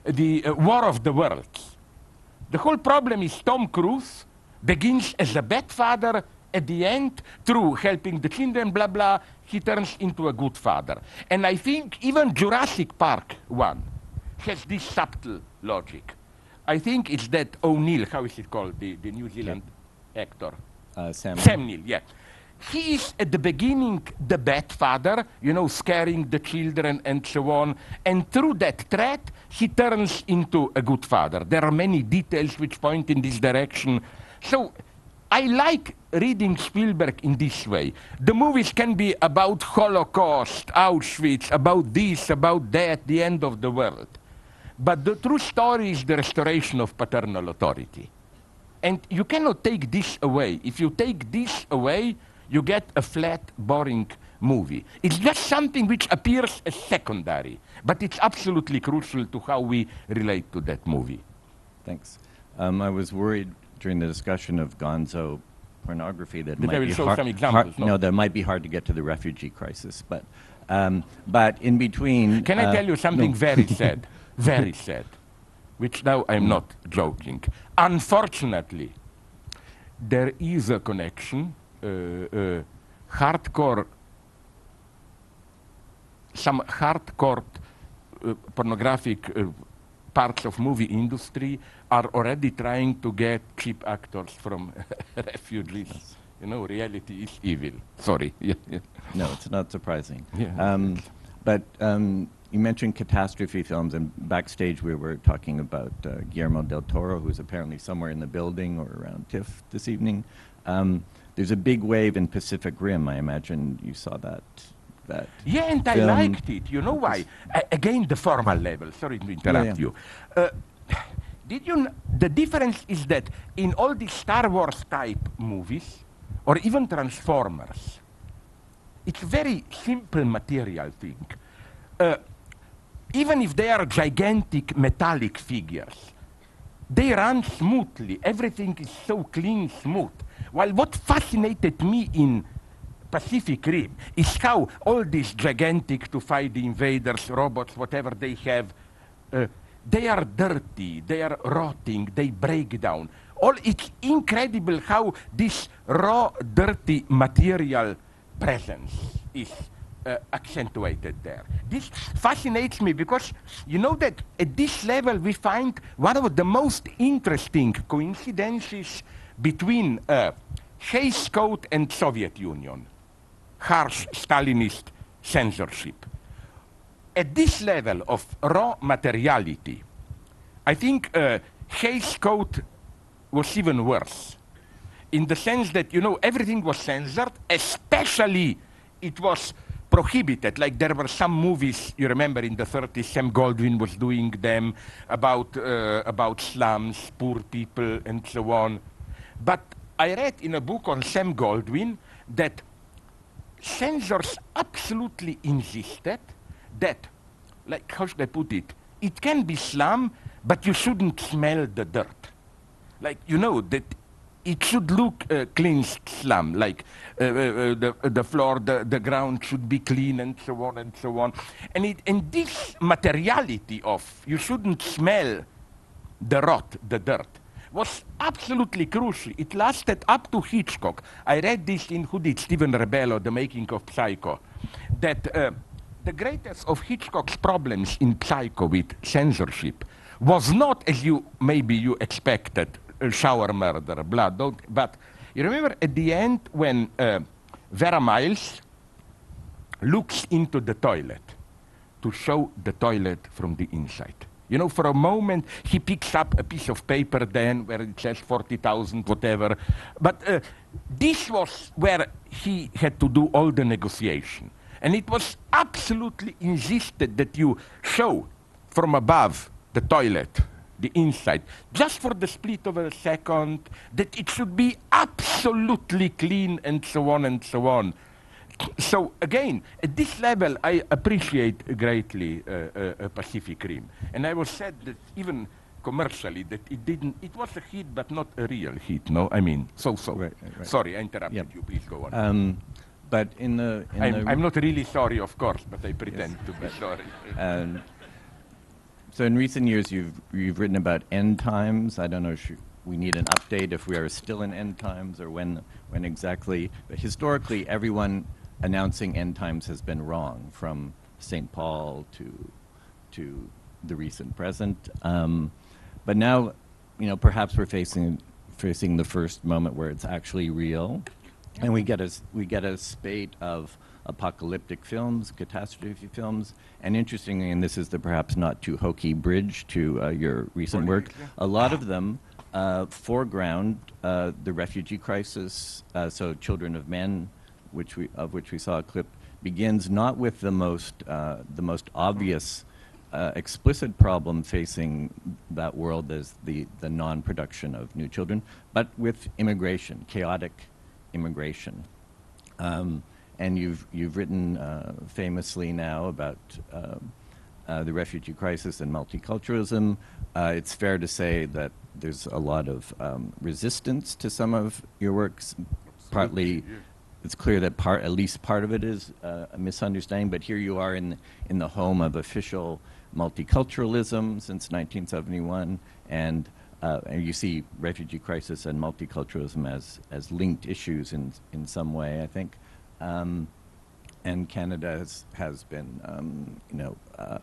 the uh, War of the Worlds. The whole problem is Tom Cruise begins as a bad father. At the end, through helping the children, blah, blah, he turns into a good father. And I think even Jurassic Park 1 has this subtle logic. I think it's that O'Neill, how is it called, the, the New Zealand yeah. actor? Uh, Sam. Sam Neill, yeah. He is at the beginning the bad father, you know, scaring the children and so on. And through that threat, he turns into a good father. There are many details which point in this direction. So I like reading Spielberg in this way. The movies can be about Holocaust, Auschwitz, about this, about that, the end of the world. But the true story is the restoration of paternal authority. And you cannot take this away. If you take this away, you get a flat, boring movie. It's just something which appears as secondary, but it's absolutely crucial to how we relate to that movie. Thanks. Um, I was worried during the discussion of Gonzo pornography that, that might be show hard, some examples. Hard, no, that might be hard to get to the refugee crisis, but um, but in between. Can I uh, tell you something no. very sad? very sad, which now I'm not joking. Unfortunately, there is a connection, hardcore, some hardcore uh, pornographic uh, parts of movie industry are already trying to get cheap actors from refugees. You know, reality is evil. Sorry. Yeah, yeah. No, it's not surprising. Yeah. Um, but um, you mentioned catastrophe films, and backstage we were talking about uh, Guillermo del Toro, who's apparently somewhere in the building or around TIFF this evening. Um, there's a big wave in Pacific Rim. I imagine you saw that. That Yeah, and I liked it. You know why? A- again, the formal level. Sorry to interrupt yeah. you. Uh, did you? Kn- the difference is that in all these Star Wars type movies, or even Transformers, it's very simple material thing. Uh, even if they are gigantic metallic figures, they run smoothly. Everything is so clean, smooth. While what fascinated me in Pacific Rim is how all these gigantic to fight the invaders, robots, whatever they have, uh, they are dirty, they are rotting, they break down. All it's incredible how this raw, dirty material presence is uh, accentuated there. This fascinates me because you know that at this level we find one of the most interesting coincidences between uh, Hays Code and Soviet Union, harsh Stalinist censorship. At this level of raw materiality, I think uh, Hays Code was even worse in the sense that, you know, everything was censored, especially it was prohibited. Like there were some movies, you remember in the 30s, Sam Goldwyn was doing them about, uh, about slums, poor people, and so on. But I read in a book on Sam Goldwyn that censors absolutely insisted that, like, how should I put it? It can be slum, but you shouldn't smell the dirt. Like, you know, that it should look uh, clean slum, like uh, uh, uh, the, the floor, the, the ground should be clean and so on and so on. And, it, and this materiality of you shouldn't smell the rot, the dirt, was absolutely crucial. It lasted up to Hitchcock. I read this in Who Did Stephen Rebello, The Making of Psycho, that uh, the greatest of Hitchcock's problems in Psycho with censorship was not, as you maybe you expected, a shower murder, blood. But you remember at the end when uh, Vera Miles looks into the toilet to show the toilet from the inside. You know, for a moment, he picks up a piece of paper then where it says 40,000, whatever. But uh, this was where he had to do all the negotiation. And it was absolutely insisted that you show from above the toilet, the inside, just for the split of a second, that it should be absolutely clean and so on and so on. So again, at this level, I appreciate greatly uh, uh, Pacific Rim. And I was said that even commercially that it didn't, it was a hit, but not a real hit, no? I mean, so-so. Right, right, right. Sorry, I interrupted Yep. you. Please go on. Um, but in the, in I'm, the I'm not really sorry, of course, but I pretend to be sorry. Um, so in recent years, you've you've written about end times. I don't know if you- we need an update if we are still in end times or when when exactly. But historically, everyone announcing end times has been wrong, from St. Paul to to the recent present. Um, but now, you know, perhaps we're facing facing the first moment where it's actually real, and we get a we get a spate of apocalyptic films, catastrophe films, and interestingly, and this is the perhaps not too hokey bridge to uh, your recent work, a lot of them uh, foreground uh, the refugee crisis. Uh, so, Children of Men, which we of which we saw a clip, begins not with the most uh, the most obvious uh, explicit problem facing that world as the, the non-production of new children, but with immigration, chaotic immigration. Um, and you've, you've written uh, famously now about um, uh, the refugee crisis and multiculturalism. Uh, it's fair to say that there's a lot of um, resistance to some of your works, partly it's clear that part, at least part of it is uh, a misunderstanding, but here you are in, in the home of official multiculturalism since 1971, and, uh, and you see refugee crisis and multiculturalism as, as linked issues in, in some way, I think. Um, and Canada has, has been, um, you know, uh,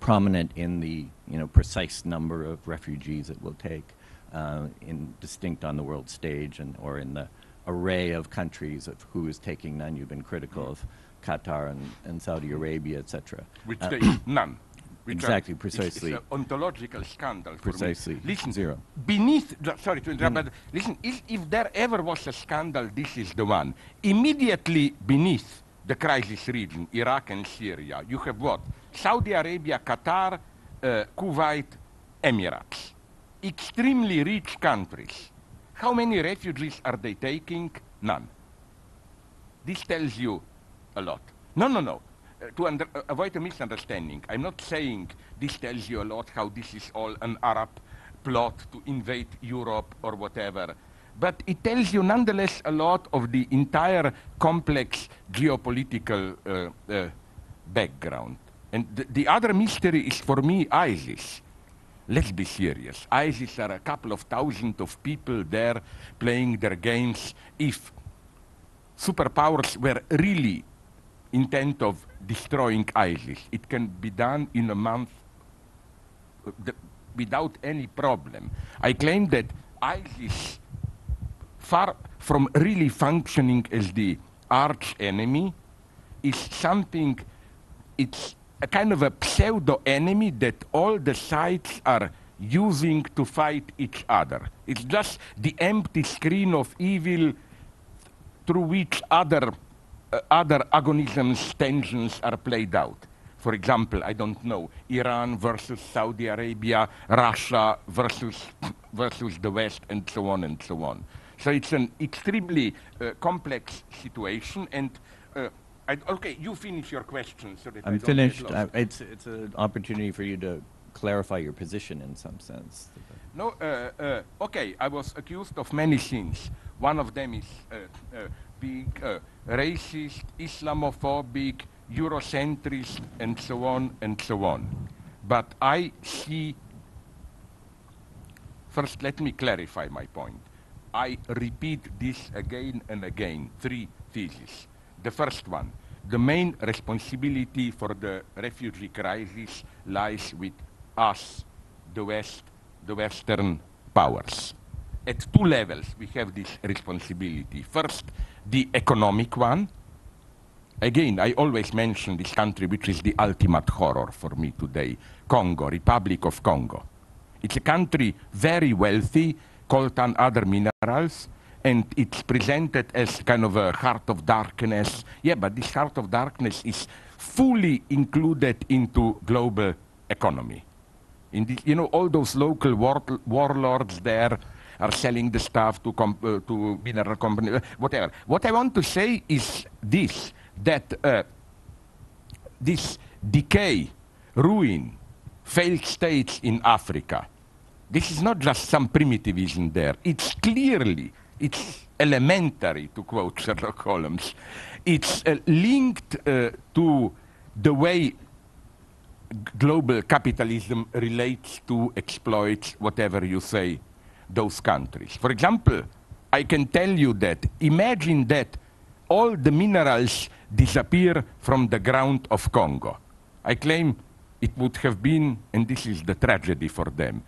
prominent in the, you know, precise number of refugees it will take, uh, in distinct on the world stage and or in the array of countries of who is taking none. You've been critical of Qatar and, and Saudi Arabia, etc. Which Uh, they, none. Which Exactly, it's- precisely. It's, an ontological scandal. Precisely, Listen, zero. beneath, the- sorry to interrupt, but listen, if, if there ever was a scandal, this is the one. Immediately beneath the crisis region, Iraq and Syria, you have what? Saudi Arabia, Qatar, uh, Kuwait, Emirates. Extremely rich countries. How many refugees are they taking? None. This tells you a lot. No, no, no. Uh, to under, uh, avoid a misunderstanding, I'm not saying this tells you a lot how this is all an Arab plot to invade Europe or whatever. But it tells you nonetheless a lot of the entire complex geopolitical uh, uh, background. And th the other mystery is for me ISIS. Let's be serious. ISIS are a couple of thousand of people there playing their games. If superpowers were really intent of destroying ISIS, it can be done in a month uh, without any problem. I claim that ISIS, far from really functioning as the arch enemy, is something, it's a kind of a pseudo enemy that all the sides are using to fight each other. It's just the empty screen of evil through which other, uh, other agonisms, tensions are played out. For example, I don't know, Iran versus Saudi Arabia, Russia versus, versus the West, and so on and so on. So it's an extremely uh, complex situation, and uh, I, okay, you finish your question so that I'm finished. Uh, it's it's an opportunity for you to clarify your position in some sense. No, uh, uh, okay. I was accused of many things. One of them is uh, uh, being uh, racist, Islamophobic, Eurocentrist, and so on and so on. But I see. First, let me clarify my point. I repeat this again and again. Three theses. The first one, the main responsibility for the refugee crisis lies with us, the West, the Western powers. At two levels, we have this responsibility. First, the economic one. Again, I always mention this country, which is the ultimate horror for me today Congo, Republic of Congo. It's a country very wealthy, coltan other minerals, and it's presented as kind of a heart of darkness. Yeah, but this heart of darkness is fully included into global economy. In you know, all those local war warlords there are selling the stuff to, uh, to mineral companies, uh, whatever. What I want to say is this, that uh, this decay, ruin, failed states in Africa, this is not just some primitivism there. It's clearly it's elementary, to quote Sherlock Holmes. It's uh, linked uh, to the way global capitalism relates to exploits, whatever you say those countries. For example, I can tell you that imagine that all the minerals disappear from the ground of Congo. I claim it would have been, and this is the tragedy for them,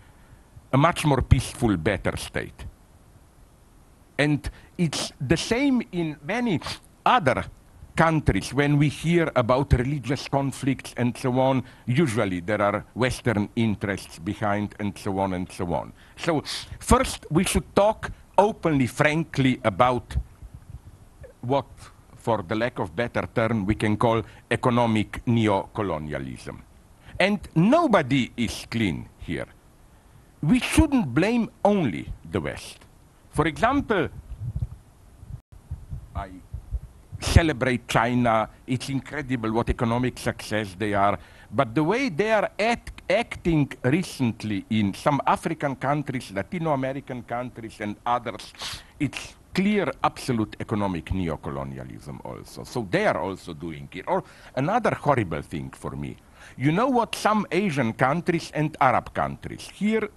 a much more peaceful, better state. And it's the same in many other countries when we hear about religious conflicts and so on. Usually there are Western interests behind and so on and so on. So first we should talk openly, frankly about what, for the lack of better term, we can call economic neo-colonialism. And nobody is clean here. We shouldn't blame only the West. For example, I celebrate China. It's incredible what economic success they are. But the way they are act acting recently in some African countries, Latino American countries, and others, it's clear absolute economic neocolonialism also. So they are also doing it. Or another horrible thing for me. You know what some Asian countries and Arab countries, here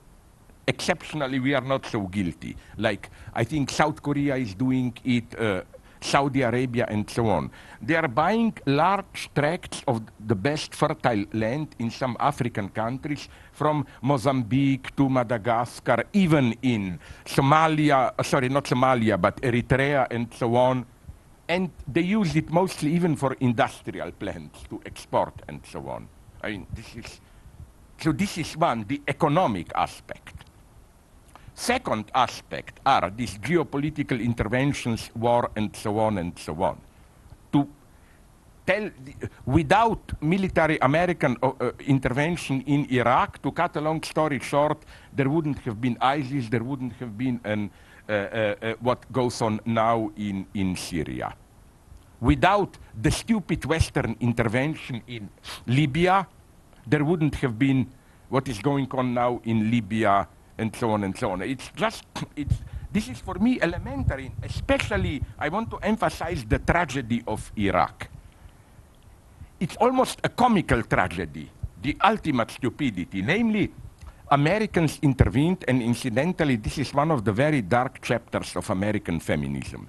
exceptionally we are not so guilty. Like I think South Korea is doing it, uh, Saudi Arabia and so on. They are buying large tracts of the best fertile land in some African countries, from Mozambique to Madagascar, even in Somalia, uh, sorry, not Somalia, but Eritrea and so on. And they use it mostly even for industrial plants to export and so on. I mean, this is, so this is one, the economic aspect. Second aspect are these geopolitical interventions, war, and so on and so on. To tell, without military American uh, uh, intervention in Iraq, to cut a long story short, there wouldn't have been ISIS, there wouldn't have been an, uh, uh, uh what goes on now in, in Syria. Without the stupid Western intervention in Libya, there wouldn't have been what is going on now in Libya and so on and so on. It's just, it's, this is for me elementary, especially I want to emphasize the tragedy of Iraq. It's almost a comical tragedy, the ultimate stupidity, namely Americans intervened, and incidentally, this is one of the very dark chapters of American feminism.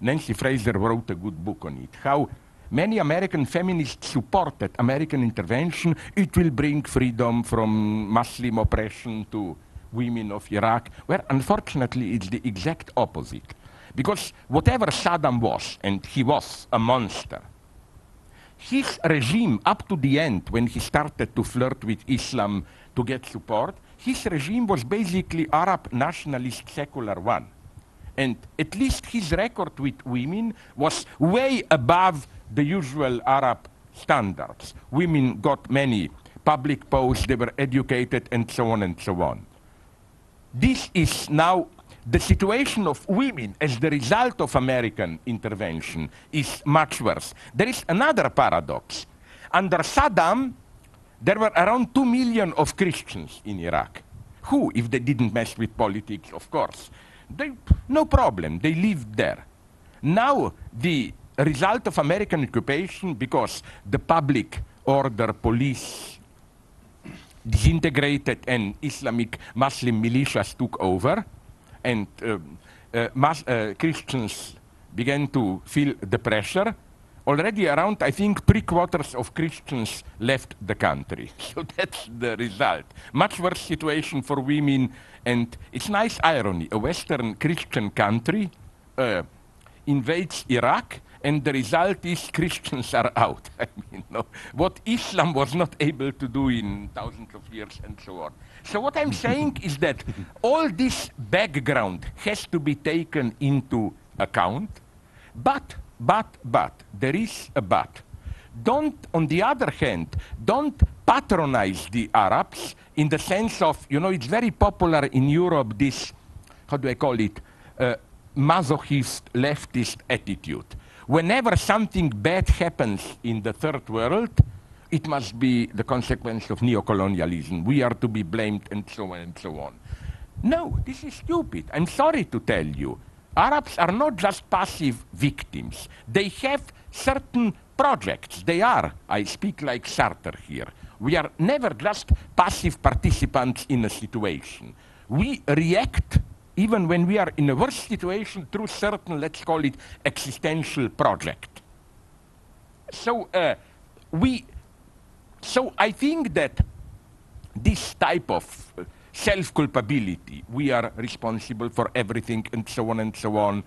Nancy Fraser wrote a good book on it. How many American feminists supported American intervention. It will bring freedom from Muslim oppression to women of Iraq, where unfortunately it's the exact opposite. Because whatever Saddam was, and he was a monster, his regime, up to the end, when he started to flirt with Islam to get support, his regime was basically Arab nationalist secular one. And at least his record with women was way above the usual Arab standards. Women got many public posts, they were educated, and so on and so on. This is now the situation of women as the result of American intervention is much worse. There is another paradox. Under Saddam, there were around 2 million of Christians in Iraq. Who, if they didn't mess with politics, of course, they, no problem, they lived there. Now, the result of American occupation, because the public order police disintegrated and Islamic Muslim militias took over, and uh, uh, uh, Christians began to feel the pressure, already around, I think, three quarters of Christians left the country. So that's the result. Much worse situation for women, and it's nice irony. A Western Christian country uh, invades Iraq, and the result is Christians are out. I mean, no, what Islam was not able to do in thousands of years, and so on. So what I'm saying is that all this background has to be taken into account, but but, but, there is a but. Don't, on the other hand, don't patronize the Arabs in the sense of, you know, it's very popular in Europe, this, how do I call it, uh, masochist leftist attitude. Whenever something bad happens in the third world, it must be the consequence of neocolonialism. We are to be blamed, and so on and so on. No, this is stupid. I'm sorry to tell you. Arabs are not just passive victims. They have certain projects. They are, I speak like Sartre here. We are never just passive participants in a situation. We react even when we are in a worse situation through certain, let's call it, existential project. So uh, we, so I think that this type of uh, self-culpability. We are responsible for everything and so on and so on.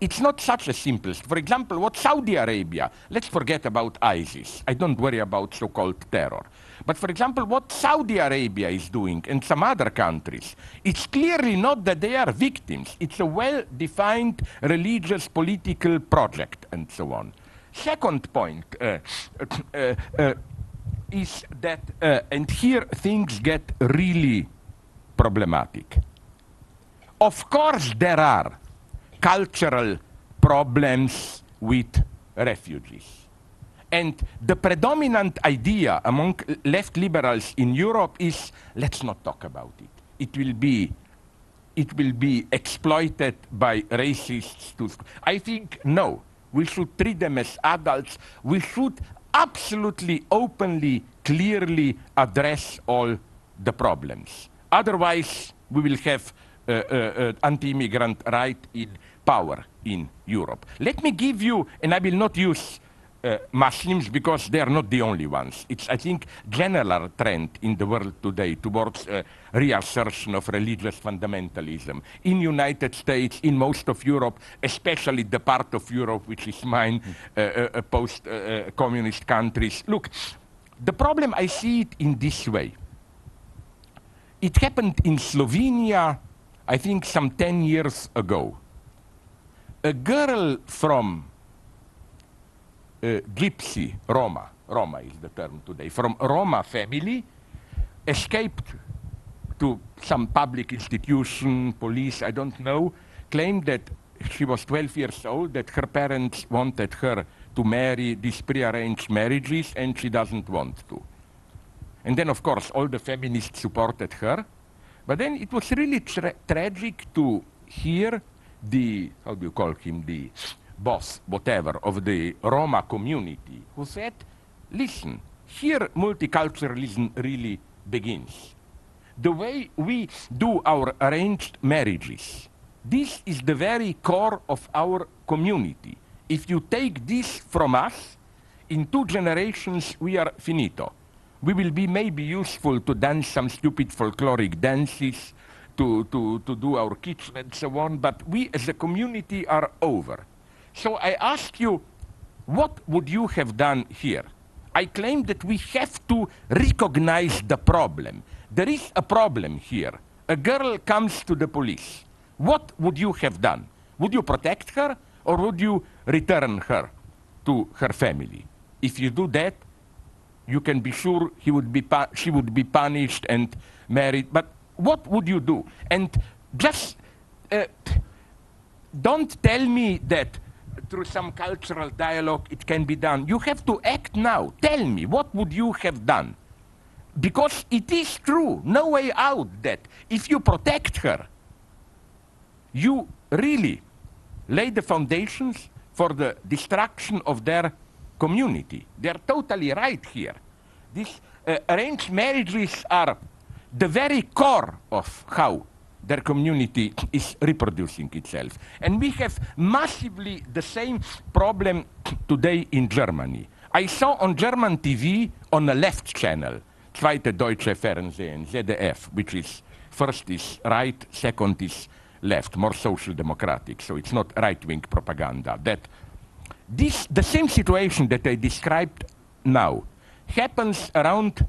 It's not such a simple. For example, what Saudi Arabia, let's forget about ISIS. I don't worry about so-called terror. But for example, what Saudi Arabia is doing and some other countries, it's clearly not that they are victims. It's a well-defined religious political project and so on. Second point uh, uh, uh, is that, uh, and here things get really problematic. Of course, there are cultural problems with refugees. And the predominant idea among left liberals in Europe is let's not talk about it. It will be, it will be exploited by racists. To I think no. We should treat them as adults. We should absolutely, openly, clearly address all the problems. Otherwise, we will have uh, uh, uh, anti-immigrant right in power in Europe. Let me give you, and I will not use uh, Muslims because they are not the only ones. It's, I think, general trend in the world today towards uh, reassertion of religious fundamentalism. In United States, in most of Europe, especially the part of Europe which is mine, mm. uh, post-communist countries. Look, the problem I see it in this way. It happened in Slovenia, I think some 10 years ago. A girl from uh, Gypsy, Roma, Roma is the term today, from Roma family, escaped to some public institution, police, I don't know, claimed that she was 12 years old, that her parents wanted her to marry these prearranged marriages, and she doesn't want to. And then, of course, all the feminists supported her. But then it was really tra- tragic to hear the, how do you call him, the boss, whatever, of the Roma community, who said, listen, here multiculturalism really begins. The way we do our arranged marriages, this is the very core of our community. If you take this from us, in two generations we are finito. We will be maybe useful to dance some stupid folkloric dances, to, to, to do our kitchen and so on, but we as a community are over. So I ask you, what would you have done here? I claim that we have to recognize the problem. There is a problem here. A girl comes to the police. What would you have done? Would you protect her or would you return her to her family? If you do that, you can be sure he would be she would be punished and married. But what would you do? And just uh, don't tell me that through some cultural dialogue it can be done. You have to act now. Tell me, what would you have done? Because it is true, no way out that if you protect her, you really lay the foundations for the destruction of their community. They're totally right here. These uh, arranged marriages are the very core of how their community is reproducing itself. And we have massively the same problem today in Germany. I saw on German TV on the left channel, Zweite Deutsche Fernsehen, ZDF, which is first is right, second is left, more social democratic, so it's not right-wing propaganda. That this, the same situation that I described now happens around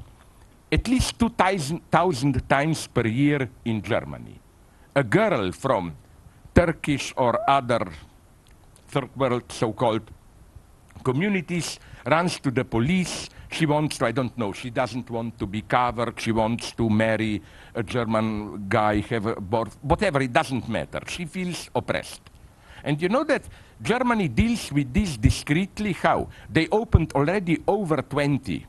at least 2,000 times per year in Germany. A girl from Turkish or other third world so-called communities runs to the police. She wants to, I don't know, she doesn't want to be covered. She wants to marry a German guy, have a birth, whatever, it doesn't matter. She feels oppressed. And you know that Germany deals with this discreetly. How? They opened already over 20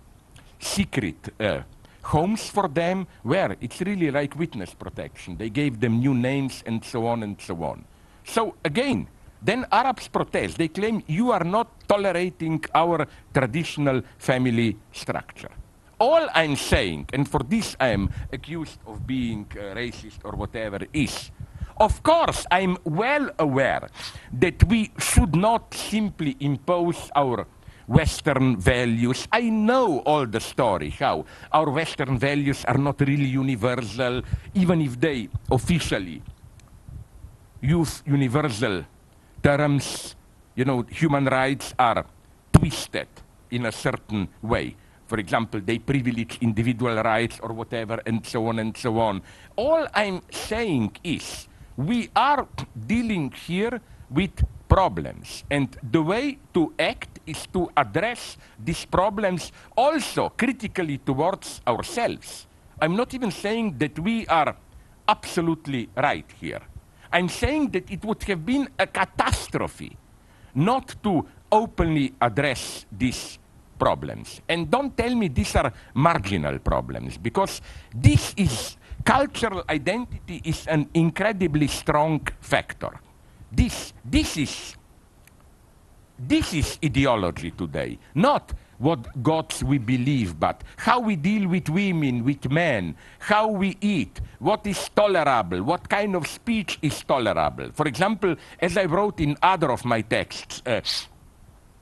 secret uh, homes for them where it's really like witness protection. They gave them new names and so on and so on. So again, then Arabs protest. They claim you are not tolerating our traditional family structure. All I'm saying, and for this I am accused of being uh, racist or whatever, is of course I'm well aware that we should not simply impose our Western values. I know all the story, how our Western values are not really universal, even if they officially use universal terms. You know, human rights are twisted in a certain way. For example, they privilege individual rights or whatever, and so on and so on. All I'm saying is we are dealing here with problems. And the way to act is to address these problems also critically towards ourselves. I'm not even saying that we are absolutely right here. I'm saying that it would have been a catastrophe not to openly address these problems. And don't tell me these are marginal problems, because this is cultural identity is an incredibly strong factor. This, this, is, this is ideology today, not what gods we believe, but how we deal with women, with men, how we eat, what is tolerable, what kind of speech is tolerable. For example, as I wrote in other of my texts, uh,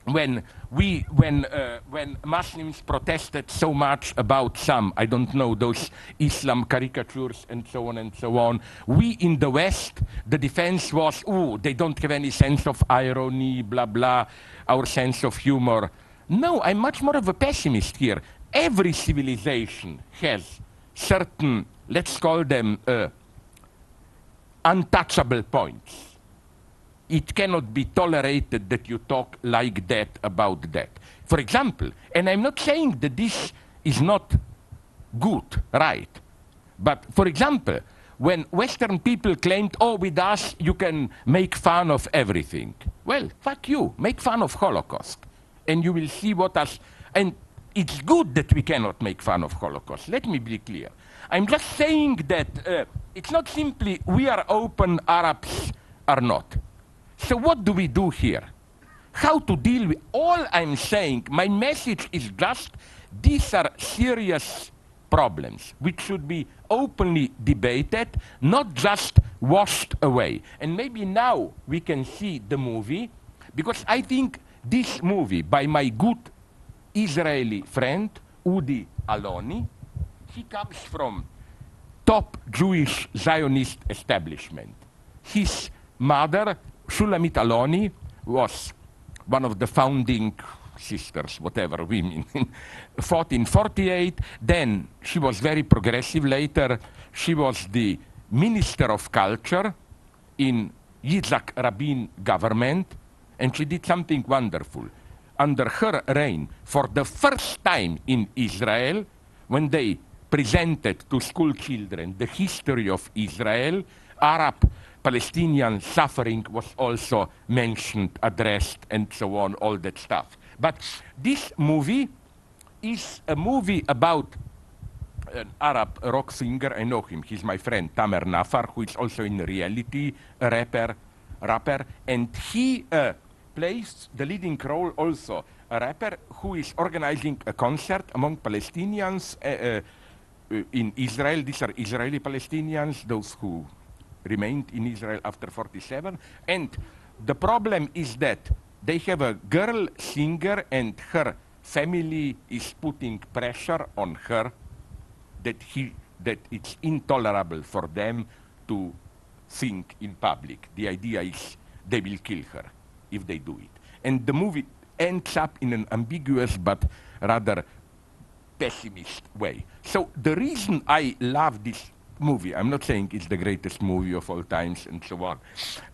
when we when uh, when Muslims protested so much about some I don't know those Islam caricatures and so on and so on we in the West the defense was oh they don't have any sense of irony blah blah our sense of humor. No I'm much more of a pessimist here. Every civilization has certain let's call them uh, untouchable points it cannot be tolerated that you talk like that about that. For example, and I'm not saying that this is not good, right? But for example, when Western people claimed, oh, with us you can make fun of everything. Well, fuck you, make fun of Holocaust. And you will see what us, and it's good that we cannot make fun of Holocaust. Let me be clear. I'm just saying that uh, it's not simply we are open, Arabs are not. So what do we do here? How to deal with all I'm saying, my message is just these are serious problems which should be openly debated, not just washed away. And maybe now we can see the movie, because I think this movie by my good Israeli friend, Udi Aloni, he comes from top Jewish Zionist establishment. His mother, Shulamit Aloni, was one of the founding sisters, whatever women, fought in 48. Then she was very progressive. Later, she was the Minister of Culture in Yitzhak Rabin government, and she did something wonderful. Under her reign, for the first time in Israel, when they presented to school children the history of Israel, Arab Palestinian suffering was also mentioned, addressed, and so on, all that stuff. But this movie is a movie about an Arab rock singer. I know him. He's my friend, Tamer Nafar, who is also in reality a rapper, rapper, and he uh, plays the leading role also. A rapper who is organizing a concert among Palestinians uh, uh, in Israel. These are Israeli Palestinians, those who remained in Israel after 47. And the problem is that they have a girl singer and her family is putting pressure on her that, he, that it's intolerable for them to sing in public. The idea is they will kill her if they do it. And the movie ends up in an ambiguous but rather pessimist way. So the reason I love this movie, I'm not saying it's the greatest movie of all times and so on,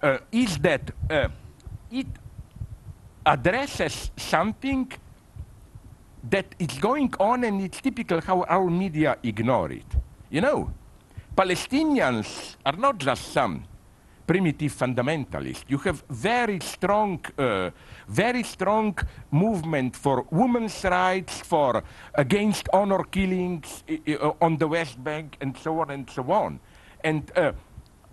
uh, is that uh, it addresses something that is going on and it's typical how our media ignore it. You know, Palestinians are not just some primitive fundamentalists. You have very strong, uh, very strong movement for women's rights, for against honor killings uh, on the West Bank, and so on and so on. And uh,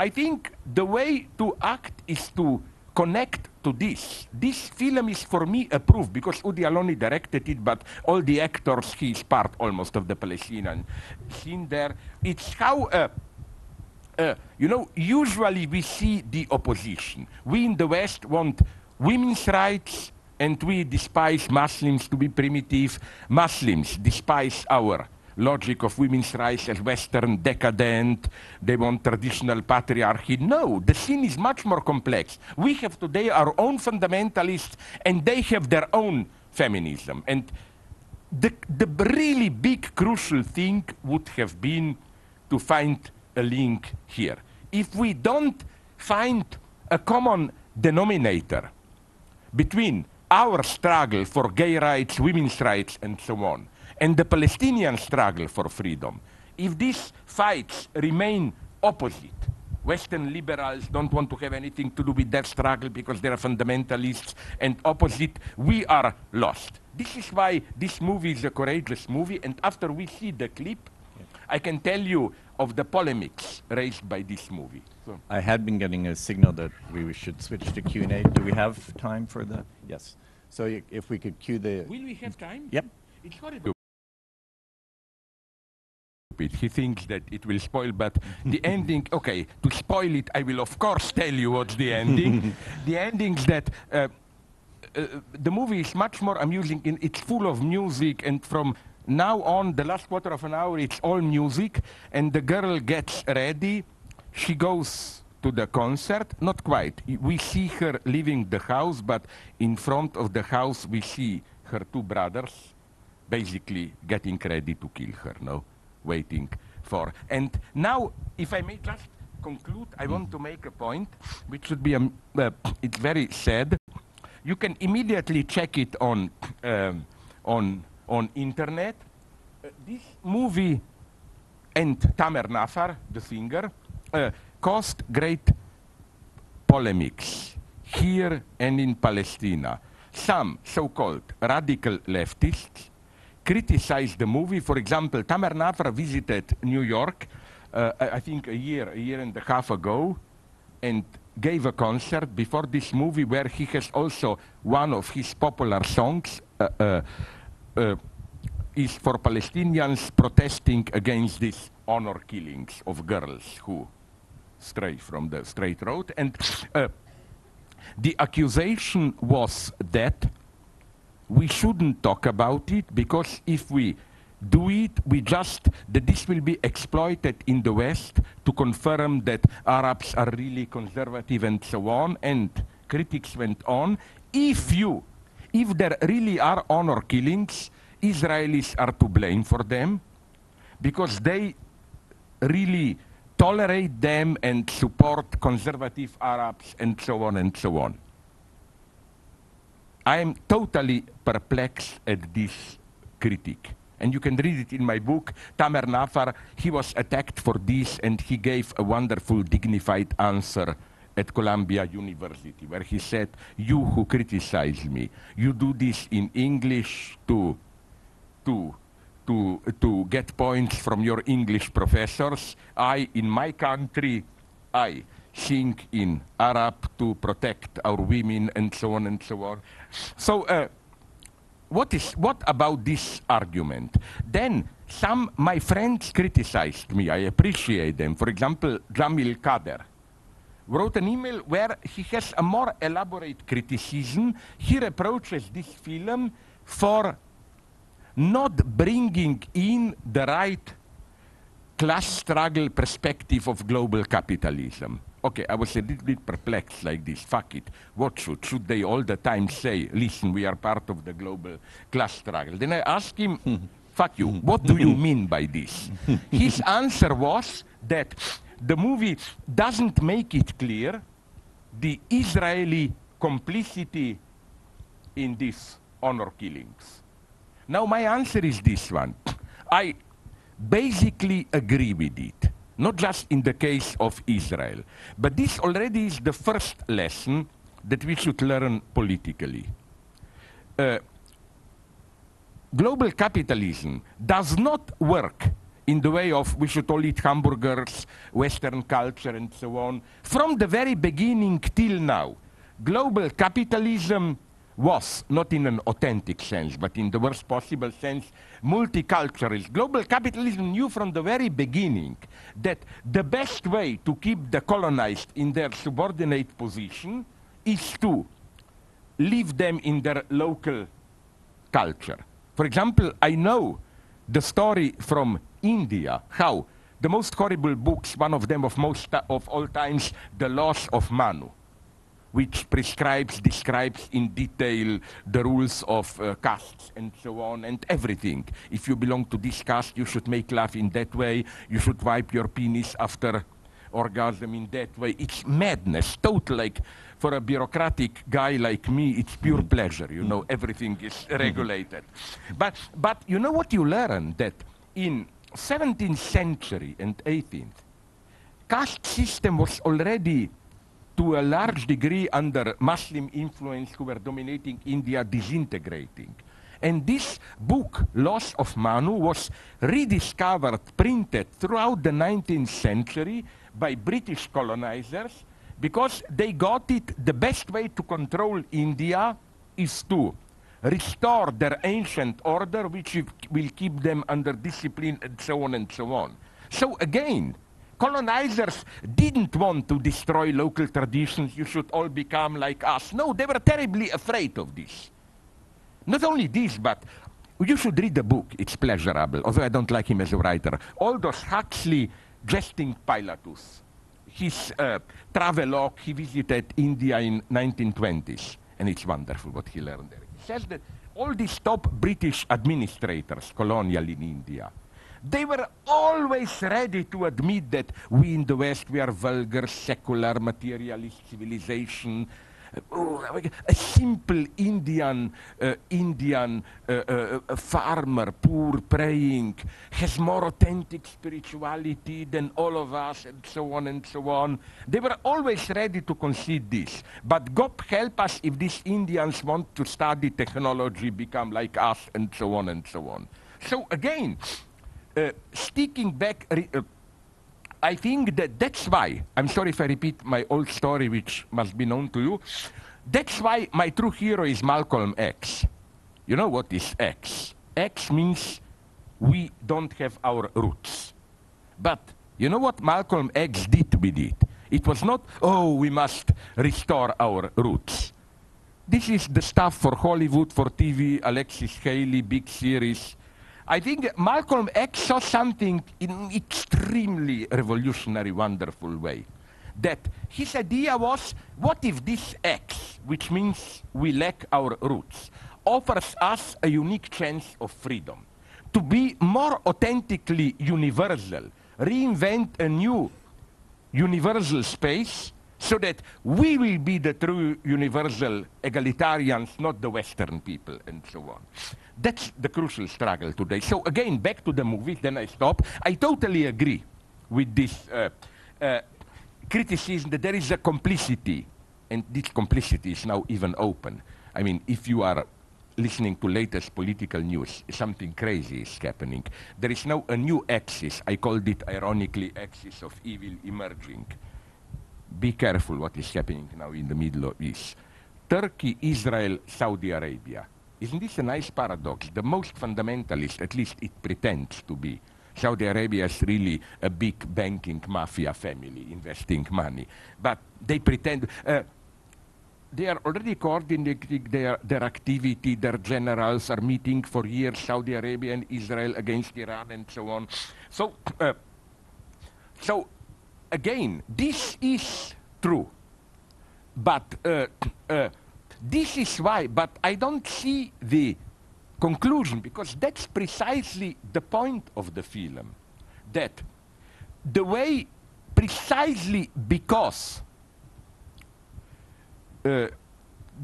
I think the way to act is to connect to this. This film is for me a proof because Udi Aloni directed it, but all the actors, he's part almost of the Palestinian scene there. It's how uh, uh, you know, usually we see the opposition. We in the West want women's rights and we despise Muslims to be primitive. Muslims despise our logic of women's rights as Western decadent. They want traditional patriarchy. No, the scene is much more complex. We have today our own fundamentalists and they have their own feminism. And the, the really big crucial thing would have been to find a link here. If we don't find a common denominator between our struggle for gay rights, women's rights, and so on, and the Palestinian struggle for freedom, if these fights remain opposite, Western liberals don't want to have anything to do with that struggle because they're fundamentalists, and opposite, we are lost. This is why this movie is a courageous movie, and after we see the clip, I can tell you of the polemics raised by this movie. So. I had been getting a signal that we should switch to Q&A. Do we have time for the? Yes. So if we could cue the... Will we have time? Yep. It's horrible. He thinks that it will spoil, but the ending, okay, to spoil it, I will of course tell you what's the ending. the ending is that uh, uh, the movie is much more amusing. In, it's full of music and from now on, the last quarter of an hour, it's all music, and the girl gets ready. She goes to the concert. Not quite. We see her leaving the house, but in front of the house, we see her two brothers basically getting ready to kill her, no? Waiting for. And now, if I may just conclude, I want to make a point, which should be, um, uh, it's very sad. You can immediately check it on, um, on on internet. Uh, this movie and Tamer Nafar, the singer, uh, caused great polemics here and in Palestine. Some so-called radical leftists criticized the movie. For example, Tamer Nafar visited New York, uh, I think a year, a year and a half ago, and gave a concert before this movie where he has also one of his popular songs uh, uh, is for Palestinians protesting against these honor killings of girls who stray from the straight road. And uh, the accusation was that we shouldn't talk about it because if we do it, we just, that this will be exploited in the West to confirm that Arabs are really conservative and so on. And critics went on. If you, if there really are honor killings, Israelis are to blame for them because they really tolerate them and support conservative Arabs and so on and so on. I am totally perplexed at this critique. And you can read it in my book, Tamer Nafar. He was attacked for this and he gave a wonderful, dignified answer at Columbia University, where he said, You who criticize me, you do this in English to to, to, to get points from your English professors. I, in my country, I think in Arab to protect our women and so on and so on. So uh, what, is, what about this argument? Then some, my friends criticized me. I appreciate them. For example, Jamil Khader wrote an email where he has a more elaborate criticism. He reproaches this film for not bringing in the right class struggle perspective of global capitalism. Okay, I was a little bit perplexed like this. Fuck it. What should? Should they all the time say, listen, we are part of the global class struggle? Then I asked him, fuck you, what do you mean by this? His answer was that the movie doesn't make it clear the Israeli complicity in these honor killings. Now, my answer is this one. I basically agree with it, not just in the case of Israel, but this already is the first lesson that we should learn politically. Uh, global capitalism does not work in the way of we should all eat hamburgers, Western culture, and so on. From the very beginning till now, global capitalism was, not in an authentic sense, but in the worst possible sense, multicultural. Global capitalism knew from the very beginning that the best way to keep the colonized in their subordinate position is to leave them in their local culture. For example, I know the story from India, how the most horrible books, one of them of most of all times, The Laws of Manu which prescribes, describes in detail the rules of uh, castes and so on and everything. If you belong to this caste, you should make love in that way. You should wipe your penis after orgasm in that way. It's madness, total. Like for a bureaucratic guy like me, it's pure mm-hmm. pleasure. You know, everything is mm-hmm. regulated. But but you know what you learn that in 17th century and 18th, caste system was already to a large degree under Muslim influence who were dominating India disintegrating. And this book, Laws of Manu, was rediscovered, printed throughout the 19th century by British colonizers because they got it the best way to control India is to restore their ancient order, which will keep them under discipline, and so on and so on. So again, colonizers didn't want to destroy local traditions. You should all become like us. No, they were terribly afraid of this. Not only this, but you should read the book. It's pleasurable, although I don't like him as a writer. Aldous Huxley, Jesting Pilatus. His uh, travelogue, he visited India in 1920s, and it's wonderful what he learned there. Says that all these top British administrators, colonial in India, they were always ready to admit that we in the West, we are vulgar, secular, materialist civilization. Oh, a simple Indian, uh, Indian uh, farmer, poor, praying, has more authentic spirituality than all of us, and so on and so on. They were always ready to concede this. But God help us if these Indians want to study technology, become like us, and so on and so on. So again, sticking back, I think that that's why, I'm sorry if I repeat my old story, which must be known to you. That's why my true hero is Malcolm X. You know what is X? X means we don't have our roots. But you know what Malcolm X did with it? It was not, oh, we must restore our roots. This is the stuff for Hollywood, for TV, Alexis Haley, big series. I think Malcolm X saw something in an extremely revolutionary, wonderful way. That his idea was, what if this X, which means we lack our roots, offers us a unique chance of freedom to be more authentically universal, reinvent a new universal space so that we will be the true universal egalitarians, not the Western people, and so on. That's the crucial struggle today. So again, back to the movie, then I stop. I totally agree with this uh, uh, criticism that there is a complicity, and this complicity is now even open. I mean, if you are listening to latest political news, something crazy is happening. There is now a new axis, I called it ironically axis of evil emerging. Be careful what is happening now in the Middle East. Turkey, Israel, Saudi Arabia isn't this a nice paradox? The most fundamentalist, at least it pretends to be, Saudi Arabia is really a big banking mafia family investing money. But they pretend, uh, they are already coordinating their, their activity, their generals are meeting for years, Saudi Arabia and Israel against Iran and so on. So, uh, so again, this is true. But uh, uh this is why, but I don't see the conclusion because that's precisely the point of the film. That the way, precisely because uh,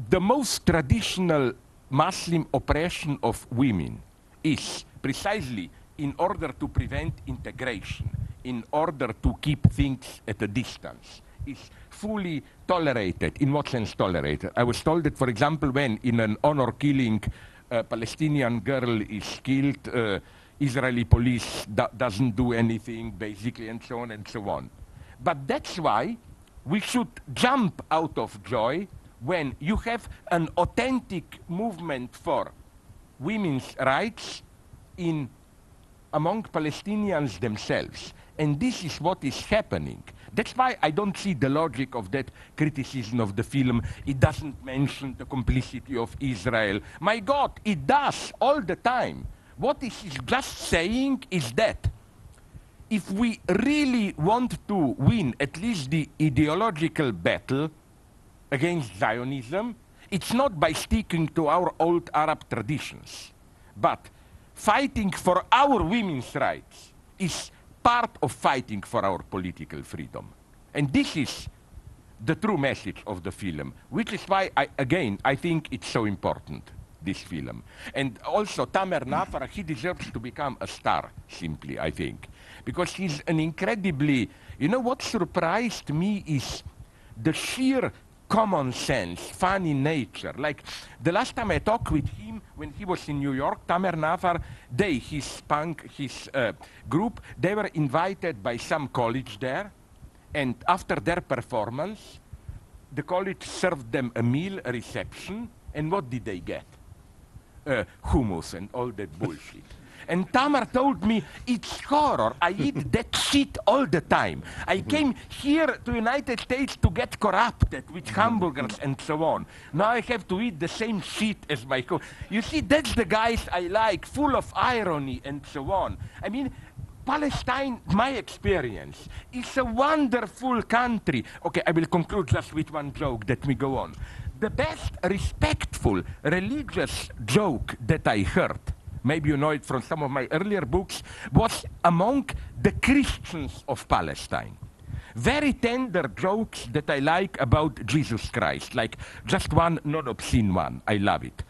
the most traditional Muslim oppression of women is precisely in order to prevent integration, in order to keep things at a distance, is fully tolerated. In what sense tolerated? I was told that, for example, when in an honor killing, a Palestinian girl is killed, uh, Israeli police do doesn't do anything, basically, and so on and so on. But that's why we should jump out of joy when you have an authentic movement for women's rights in among Palestinians themselves. And this is what is happening. That's why I don't see the logic of that criticism of the film. It doesn't mention the complicity of Israel. My God, it does all the time. What it is just saying is that if we really want to win at least the ideological battle against Zionism, it's not by sticking to our old Arab traditions, but fighting for our women's rights is part of fighting for our political freedom. And this is the true message of the film, which is why, I, again, I think it's so important, this film. And also, Tamer Nafar, he deserves to become a star, simply, I think. Because he's an incredibly, you know what surprised me is the sheer common sense, funny nature. Like the last time I talked with him when he was in New York, Tamer Nafar, they, his punk, his uh, group, they were invited by some college there. And after their performance, the college served them a meal, a reception. And what did they get? Uh, hummus and all that bullshit. And Tamer told me, it's horror. I eat that shit all the time. I mhm. came here to United States to get corrupted with mhm. hamburgers and so on. Now I have to eat the same shit as my co. You see, that's the guys I like, full of irony and so on. I mean, Palestine, my experience, is a wonderful country. Okay, I will conclude just with one joke. Let me go on. The best respectful religious joke that I heard maybe you know it from some of my earlier books, was among the Christians of Palestine. very tender jokes that I like about Jesus Christ, like just one non obscene one. I love it.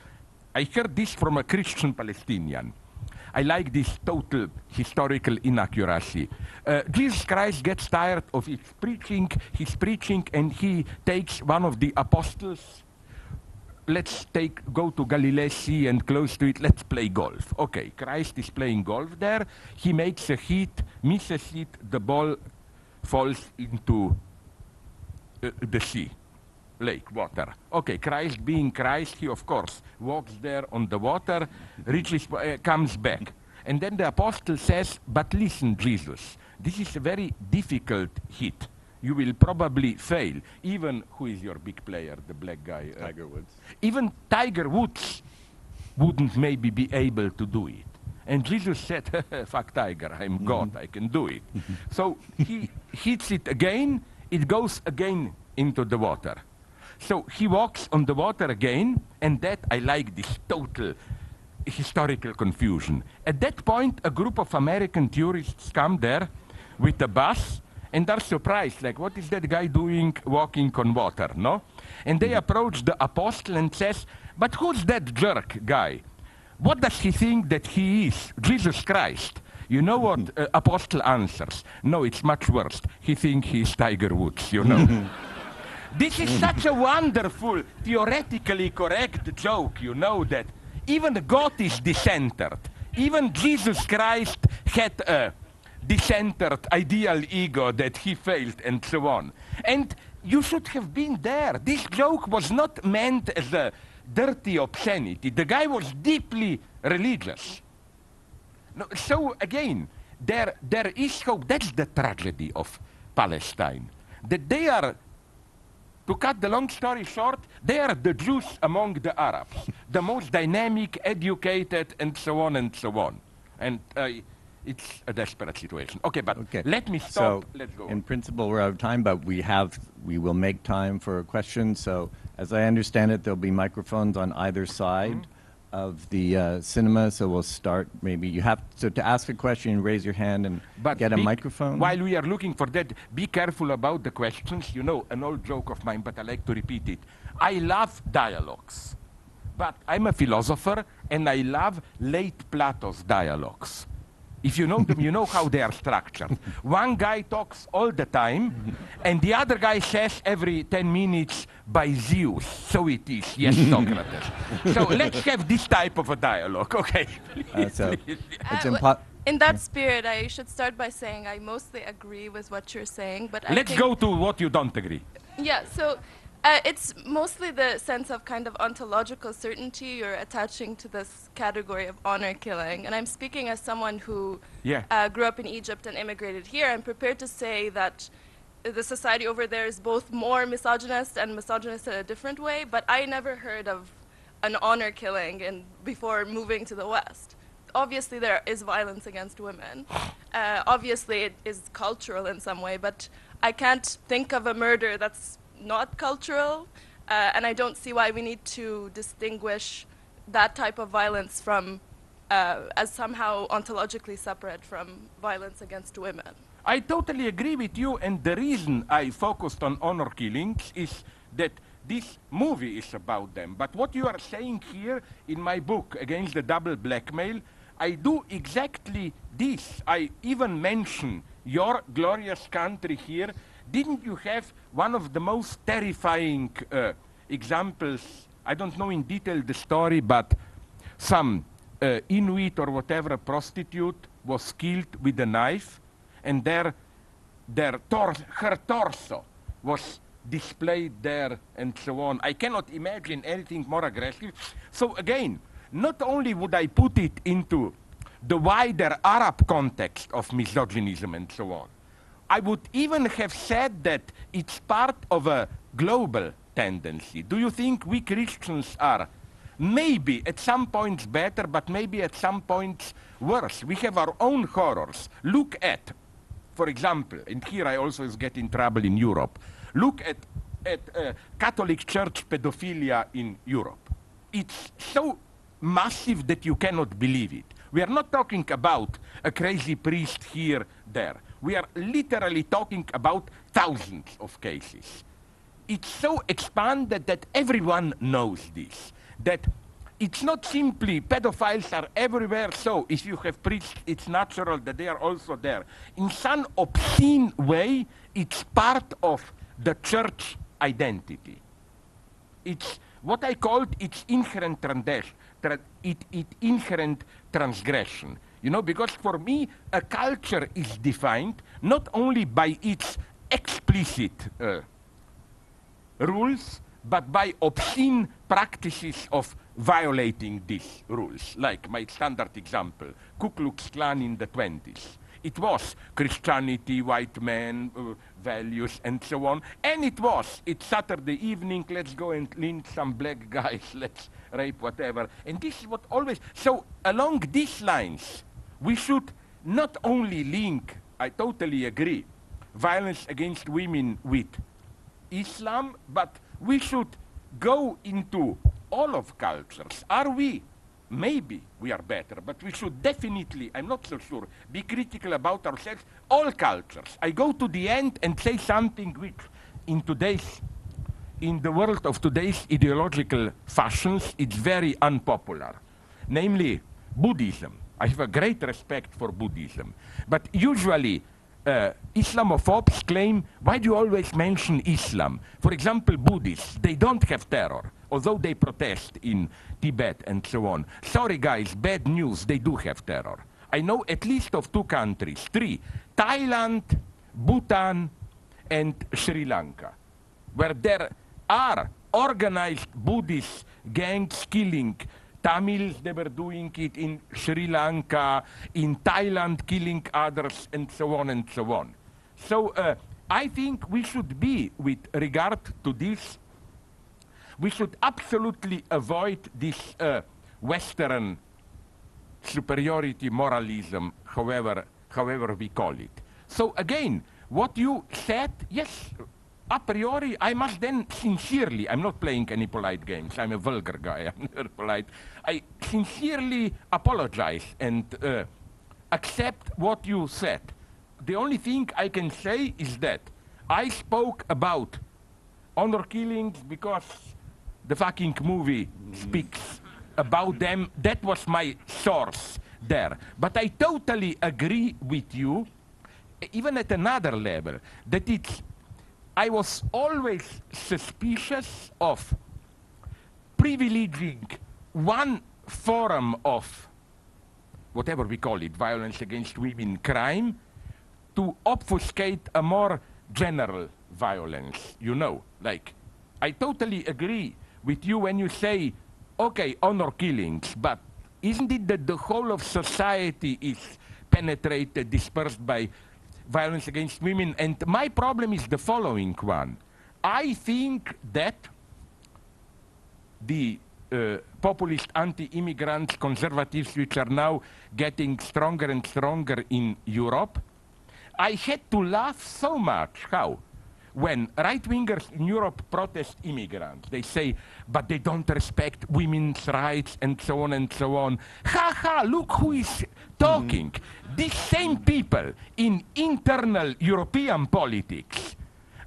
I heard this from a Christian Palestinian. I like this total historical inaccuracy. Uh, Jesus Christ gets tired of his preaching, his preaching, and he takes one of the apostles. Let's take go to Galilee Sea and close to it. Let's play golf. Okay, Christ is playing golf there. He makes a hit, misses it. The ball falls into uh, the sea lake, water. Okay, Christ being Christ, he of course walks there on the water, reaches, uh, comes back. And then the apostle says, but listen, Jesus, this is a very difficult hit. You will probably fail. Even, who is your big player, the black guy? Uh, Tiger Woods. Even Tiger Woods wouldn't maybe be able to do it. And Jesus said, fuck Tiger, I'm mm-hmm. God, I can do it. so he hits it again, it goes again into the water. So he walks on the water again, and that I like this total historical confusion. At that point, a group of American tourists come there with a bus and are surprised, like, what is that guy doing walking on water, no? And they mm-hmm. approach the apostle and says, but who's that jerk guy? What does he think that he is? Jesus Christ. You know what mm-hmm. uh, apostle answers? No, it's much worse. He thinks he's Tiger Woods, you know. Mm-hmm. This is such a wonderful, theoretically correct joke, you know, that even God is decentered. Even Jesus Christ had a decentered ideal ego that he failed and so on. And you should have been there. This joke was not meant as a dirty obscenity. The guy was deeply religious. No, so again, there, there is hope. That's the tragedy of Palestine. That they are to cut the long story short, they are the Jews among the Arabs, the most dynamic, educated, and so on and so on. And uh, it's a desperate situation. Okay, but okay. let me stop. So Let's go. In principle, we're out of time, but we have we will make time for questions. So, as I understand it, there'll be microphones on either side. Mm -hmm of the uh, cinema, so we'll start. Maybe you have so to ask a question, raise your hand and but get a microphone. While we are looking for that, be careful about the questions. You know, an old joke of mine, but I like to repeat it. I love dialogues, but I'm a philosopher, and I love late Plato's dialogues. If you know them, you know how they are structured. One guy talks all the time, and the other guy says every 10 minutes, by Zeus, so it is, yes, Socrates. so let's have this type of a dialogue, okay? uh, so it's impo- in that spirit, I should start by saying I mostly agree with what you're saying, but I let's go to what you don't agree. Yeah, so uh, it's mostly the sense of kind of ontological certainty you're attaching to this category of honor killing. And I'm speaking as someone who yeah. uh, grew up in Egypt and immigrated here. I'm prepared to say that the society over there is both more misogynist and misogynist in a different way, but I never heard of an honor killing in, before moving to the West. Obviously, there is violence against women. Uh, obviously, it is cultural in some way, but I can't think of a murder that's not cultural, uh, and I don't see why we need to distinguish that type of violence from uh, as somehow ontologically separate from violence against women. I totally agree with you, and the reason I focused on honor killings is that this movie is about them. But what you are saying here in my book, Against the Double Blackmail, I do exactly this. I even mention your glorious country here didn't you have one of the most terrifying uh, examples? I don't know in detail the story, but some uh, Inuit or whatever prostitute was killed with a knife, and their, their tor her torso was displayed there, and so on. I cannot imagine anything more aggressive. So again, not only would I put it into the wider Arab context of misogynism and so on, I would even have said that it's part of a global tendency. Do you think we Christians are maybe at some points better, but maybe at some points worse? We have our own horrors. Look at, for example, and here I also get in trouble in Europe, look at, at uh, Catholic Church pedophilia in Europe. It's so massive that you cannot believe it. We are not talking about a crazy priest here, there. We are literally talking about thousands of cases. It's so expanded that everyone knows this. That it's not simply pedophiles are everywhere, so if you have preached, it's natural that they are also there. In some obscene way, it's part of the church identity. It's what I called its inherent transgression. It, it inherent transgression. You know, because for me, a culture is defined not only by its explicit uh, rules, but by obscene practices of violating these rules. Like my standard example, Ku Klux Klan in the 20s. It was Christianity, white men, uh, values, and so on. And it was, it's Saturday evening, let's go and lynch some black guys, let's rape whatever. And this is what always, so along these lines, we should not only link, I totally agree, violence against women with Islam, but we should go into all of cultures. Are we? Maybe we are better, but we should definitely, I'm not so sure, be critical about ourselves, all cultures. I go to the end and say something which in today's, in the world of today's ideological fashions, it's very unpopular. Namely, Buddhism. I have a great respect for Buddhism. But usually, uh, Islamophobes claim, why do you always mention Islam? For example, Buddhists, they don't have terror, although they protest in Tibet and so on. Sorry guys, bad news, they do have terror. I know at least of two countries, three, Thailand, Bhutan, and Sri Lanka, where there are organized Buddhist gangs killing Tamils, they were doing it in Sri Lanka, in Thailand, killing others, and so on and so on. So uh, I think we should be, with regard to this, we should absolutely avoid this uh, Western superiority moralism, however, however we call it. So again, what you said, yes, a priori, I must then sincerely, I'm not playing any polite games, I'm a vulgar guy, I'm never polite. I sincerely apologize and uh, accept what you said. The only thing I can say is that I spoke about honor killings because the fucking movie speaks about them. That was my source there. But I totally agree with you, even at another level, that it's I was always suspicious of privileging one form of whatever we call it, violence against women, crime, to obfuscate a more general violence, you know. Like, I totally agree with you when you say, okay, honor killings, but isn't it that the whole of society is penetrated, dispersed by violence against women. And my problem is the following one. I think that the uh, populist anti-immigrant conservatives which are now getting stronger and stronger in Europe, I had to laugh so much. How? When right-wingers in Europe protest immigrants, they say, but they don't respect women's rights and so on and so on. Ha ha, look who is talking. Mm. These same people in internal European politics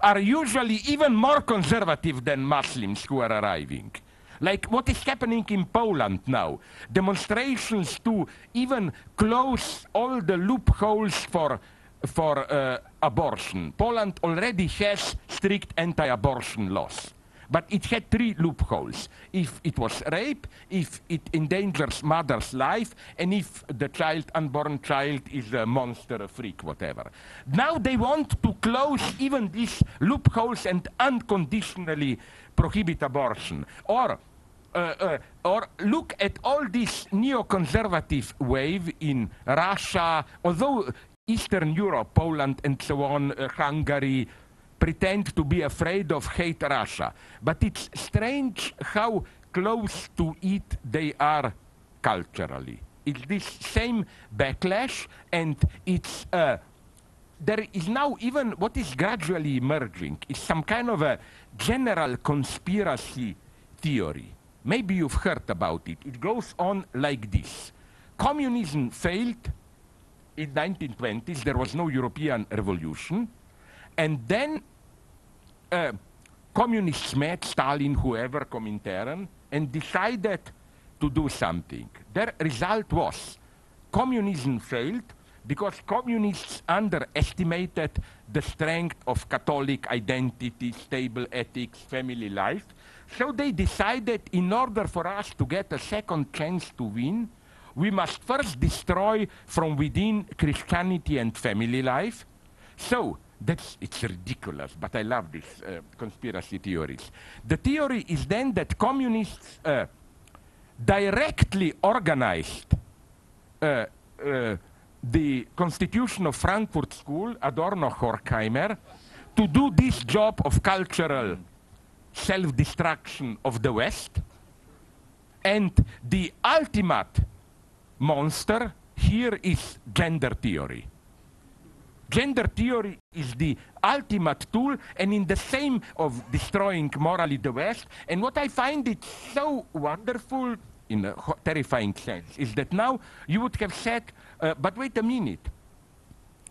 are usually even more conservative than Muslims who are arriving. Like what is happening in Poland now. Demonstrations to even close all the loopholes for, for uh, abortion. Poland already has strict anti-abortion laws. But it had three loopholes. If it was rape, if it endangers mother's life, and if the child, unborn child, is a monster, a freak, whatever. Now they want to close even these loopholes and unconditionally prohibit abortion. Or uh, uh, or look at all this neoconservative wave in Russia, although Eastern Europe, Poland and so on, uh, Hungary, pretend to be afraid of hate Russia. But it's strange how close to it they are culturally. It's this same backlash, and it's uh, there is now even what is gradually emerging is some kind of a general conspiracy theory. Maybe you've heard about it. It goes on like this. Communism failed in 1920s, there was no European revolution. And then uh, communists met, Stalin, whoever, Comintern, and decided to do something. Their result was communism failed because communists underestimated the strength of Catholic identity, stable ethics, family life. So they decided in order for us to get a second chance to win, we must first destroy from within Christianity and family life. So that's it's ridiculous, but I love these uh, conspiracy theories. The theory is then that communists uh, directly organized uh, uh the Constitution of Frankfurt School, Adorno Horkheimer, to do this job of cultural self-destruction of the West. And the ultimate monster here is gender theory. Gender theory is the ultimate tool and in the same of destroying morally the West. And what I find it so wonderful in a terrifying sense is that now you would have said, uh, but wait a minute,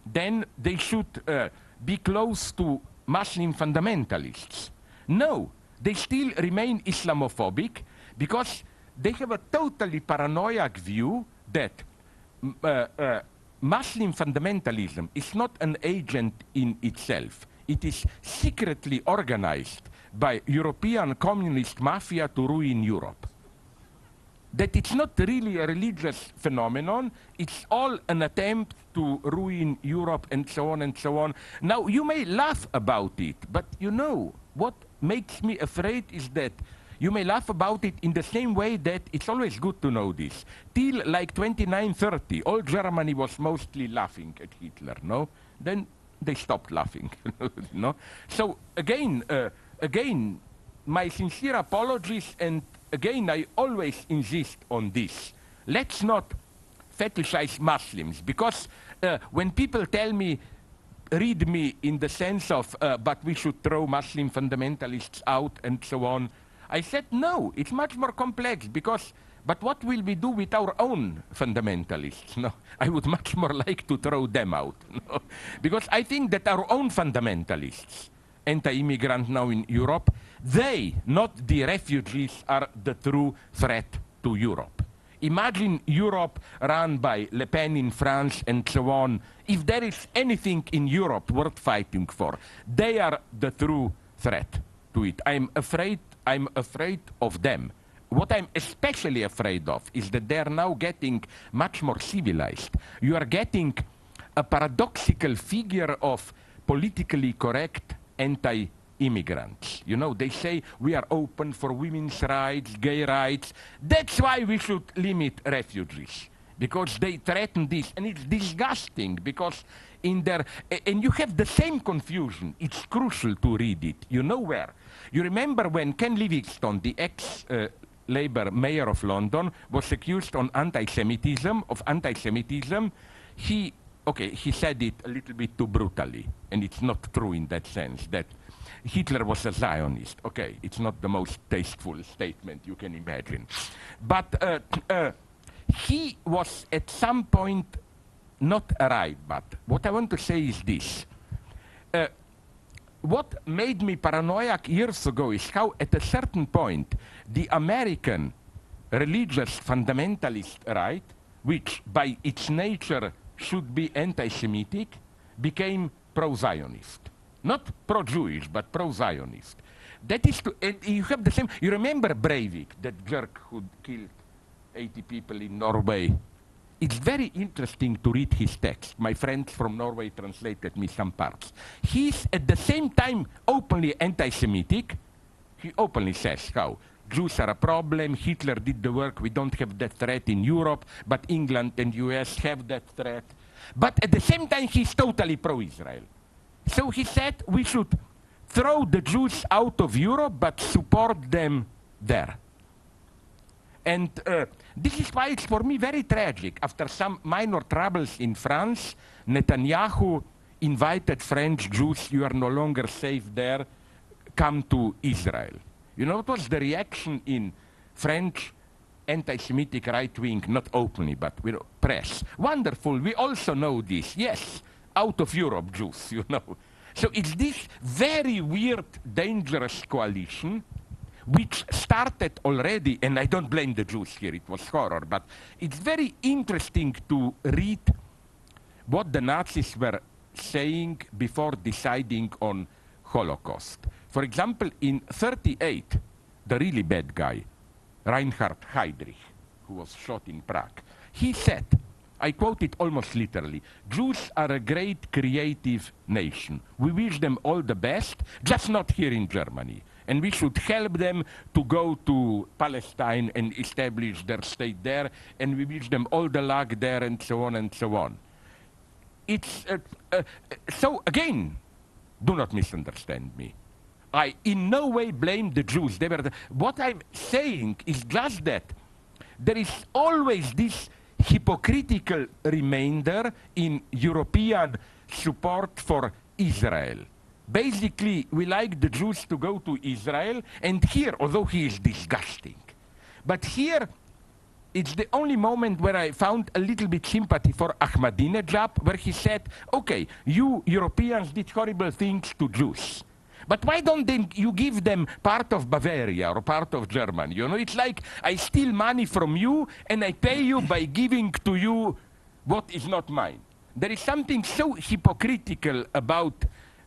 then they should uh, be close to Muslim fundamentalists. No, they still remain Islamophobic because they have a totally paranoid view that uh, uh, Muslim fundamentalism is not an agent in itself. It is secretly organized by European communist mafia to ruin Europe that it's not really a religious phenomenon, it's all an attempt to ruin Europe and so on and so on. Now, you may laugh about it, but you know, what makes me afraid is that you may laugh about it in the same way that it's always good to know this. Till like 2930, all Germany was mostly laughing at Hitler, no? Then they stopped laughing, no? So again, uh, again, my sincere apologies and again, I always insist on this. Let's not fetishize Muslims because uh, when people tell me, read me in the sense of, uh, but we should throw Muslim fundamentalists out and so on, I said, no, it's much more complex because, but what will we do with our own fundamentalists? No, I would much more like to throw them out. No? Because I think that our own fundamentalists, anti-immigrant now in Europe, they, not the refugees, are the true threat to Europe. Imagine Europe run by Le Pen in France and so on. If there is anything in Europe worth fighting for, they are the true threat to it. I'm afraid, I'm afraid of them. What I'm especially afraid of is that they are now getting much more civilized. You are getting a paradoxical figure of politically correct anti immigrants. You know, they say we are open for women's rights, gay rights. That's why we should limit refugees, because they threaten this. And it's disgusting because in their, and you have the same confusion. It's crucial to read it. You know where? You remember when Ken Livingstone, the ex uh, Labour mayor of London, was accused on anti-Semitism, of anti-Semitism, he, okay, he said it a little bit too brutally, and it's not true in that sense, that Hitler was a Zionist. Okay, it's not the most tasteful statement you can imagine. But uh, uh, he was at some point not a right, but what I want to say is this. Uh, what made me paranoid years ago is how at a certain point the American religious fundamentalist right, which by its nature should be anti-Semitic, became pro-Zionist. Not pro-Jewish, but pro-Zionist. That is to, and you have the same, you remember Breivik, that jerk who killed 80 people in Norway. It's very interesting to read his text. My friends from Norway translated me some parts. He's at the same time openly anti-Semitic. He openly says how Jews are a problem, Hitler did the work, we don't have that threat in Europe, but England and US have that threat. But at the same time, he's totally pro-Israel. So he said we should throw the Jews out of Europe but support them there. And uh, this is why it's for me very tragic. After some minor troubles in France, Netanyahu invited French Jews, you are no longer safe there, come to Israel. You know what was the reaction in French anti-Semitic right wing, not openly, but with press. Wonderful. We also know this. Yes, out of Europe, Jews, you know. So it's this very weird, dangerous coalition which started already, and I don't blame the Jews here, it was horror, but it's very interesting to read what the Nazis were saying before deciding on Holocaust. For example, in 38, the really bad guy, Reinhard Heydrich, who was shot in Prague, he said, I quote it almost literally, Jews are a great creative nation. We wish them all the best, just not here in Germany. And we should help them to go to Palestine and establish their state there, and we wish them all the luck there, and so on and so on. It's, uh, uh, so again, do not misunderstand me. I in no way blame the Jews. They were the, what I'm saying is just that there is always this hypocritical remainder in European support for Israel. Basically, we like the Jews to go to Israel, and here, although he is disgusting, but here it's the only moment where I found a little bit sympathy for Ahmadinejad, where he said, okay, you Europeans did horrible things to Jews. But why don't they, you give them part of Bavaria or part of Germany? You know, it's like I steal money from you and I pay you by giving to you what is not mine. There is something so hypocritical about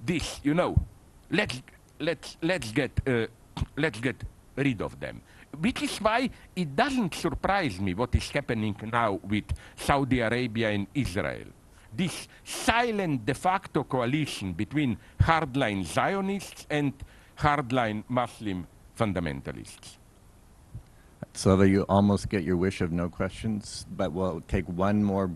this, you know. Let's, let's, let's, get, uh, let's get rid of them. Which is why it doesn't surprise me what is happening now with Saudi Arabia and Israel this silent de facto coalition between hardline Zionists and hardline Muslim fundamentalists. So that you almost get your wish of no questions, but we'll take one more,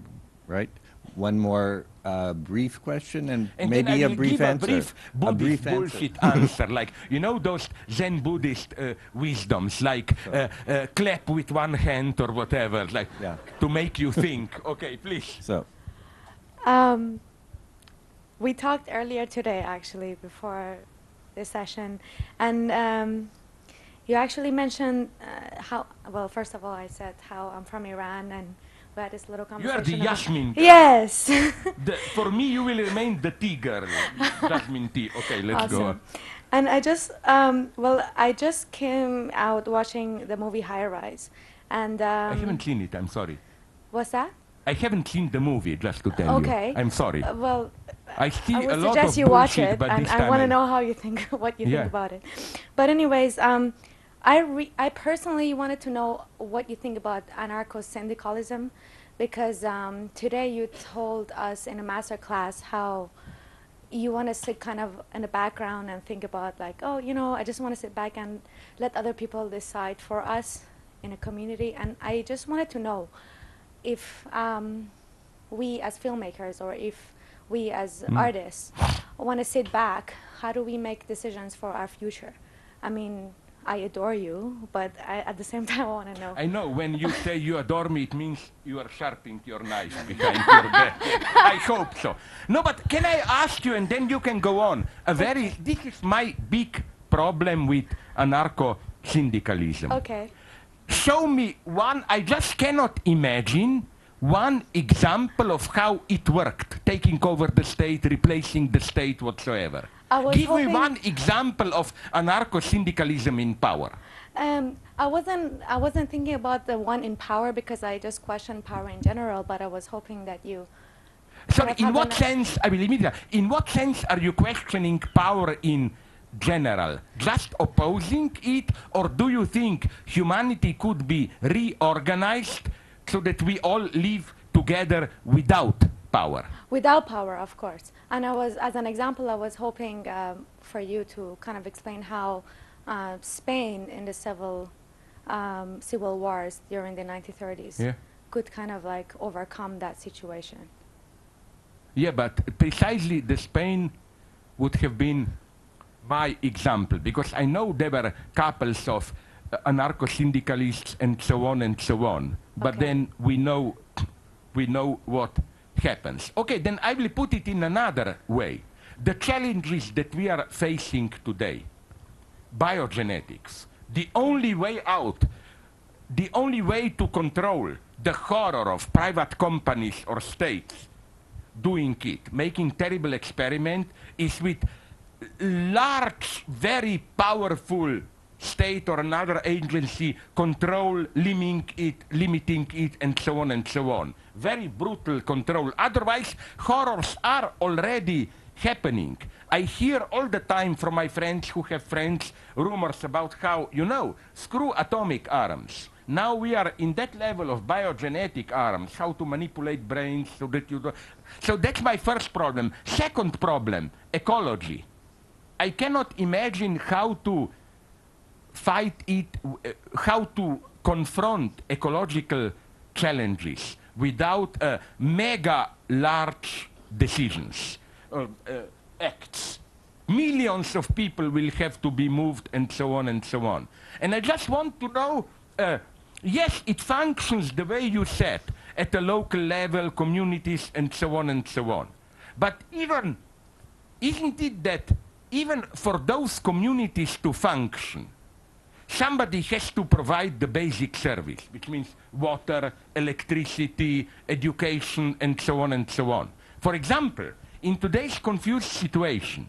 right? One more uh, brief question and, and maybe a brief answer. A brief, a brief bullshit answer. answer. like you know those Zen Buddhist uh, wisdoms, like uh, uh, clap with one hand or whatever, like yeah. to make you think. okay, please. So. Um, we talked earlier today, actually, before this session, and um, you actually mentioned uh, how. Well, first of all, I said how I'm from Iran, and this little. You are the Yasmin. Yes. the, for me, you will remain the tea girl, Jasmine tea. Okay, let's go. And I just, um, well, I just came out watching the movie High Rise, and um, I haven't seen it. I'm sorry. What's that? I haven't seen the movie, just to tell you. okay. you. I'm sorry. Uh, well, I see I would a lot suggest of you watch it, but and I want to know how you think, what you yeah. think about it. But anyways, um, I I personally wanted to know what you think about anarcho-syndicalism, because um, today you told us in a master class how you want to sit kind of in the background and think about like, oh, you know, I just want to sit back and let other people decide for us in a community. And I just wanted to know if um, we as filmmakers or if we as mm. artists want to sit back, how do we make decisions for our future? I mean, I adore you, but I, at the same time, I want to know. I know when you say you adore me, it means you are sharpening your knife behind your back. I hope so. No, but can I ask you, and then you can go on? A very, this is my big problem with anarcho syndicalism. Okay show me one, I just cannot imagine one example of how it worked, taking over the state, replacing the state whatsoever. Give me one example of anarcho-syndicalism in power. Um, I wasn't. I wasn't thinking about the one in power because I just questioned power in general. But I was hoping that you. Sorry. In what sense? I will immediately. In what sense are you questioning power in general, just opposing it, or do you think humanity could be reorganized so that we all live together without power? Without power, of course. And I was, as an example, I was hoping um, for you to kind of explain how uh, Spain in the civil um, civil wars during the 1930s yeah. could kind of like overcome that situation. Yeah, but precisely the Spain would have been my example, because I know there were couples of uh, anarcho-syndicalists and so on and so on, but okay. then we know, we know what happens. Okay, then I will put it in another way. The challenges that we are facing today, biogenetics, the only way out, the only way to control the horror of private companies or states doing it, making terrible experiment, is with large, very powerful state or another agency control, limiting it, limiting it, and so on and so on. Very brutal control. Otherwise, horrors are already happening. I hear all the time from my friends who have friends rumors about how, you know, screw atomic arms. Now we are in that level of biogenetic arms, how to manipulate brains so that you do. So that's my first problem. Second problem, ecology. I cannot imagine how to fight it, uh, how to confront ecological challenges without uh, mega large decisions, uh, acts. Millions of people will have to be moved and so on and so on. And I just want to know, uh, yes, it functions the way you said, at the local level, communities and so on and so on. But even, isn't it that even for those communities to function, somebody has to provide the basic service, which means water, electricity, education, and so on and so on. For example, in today's confused situation,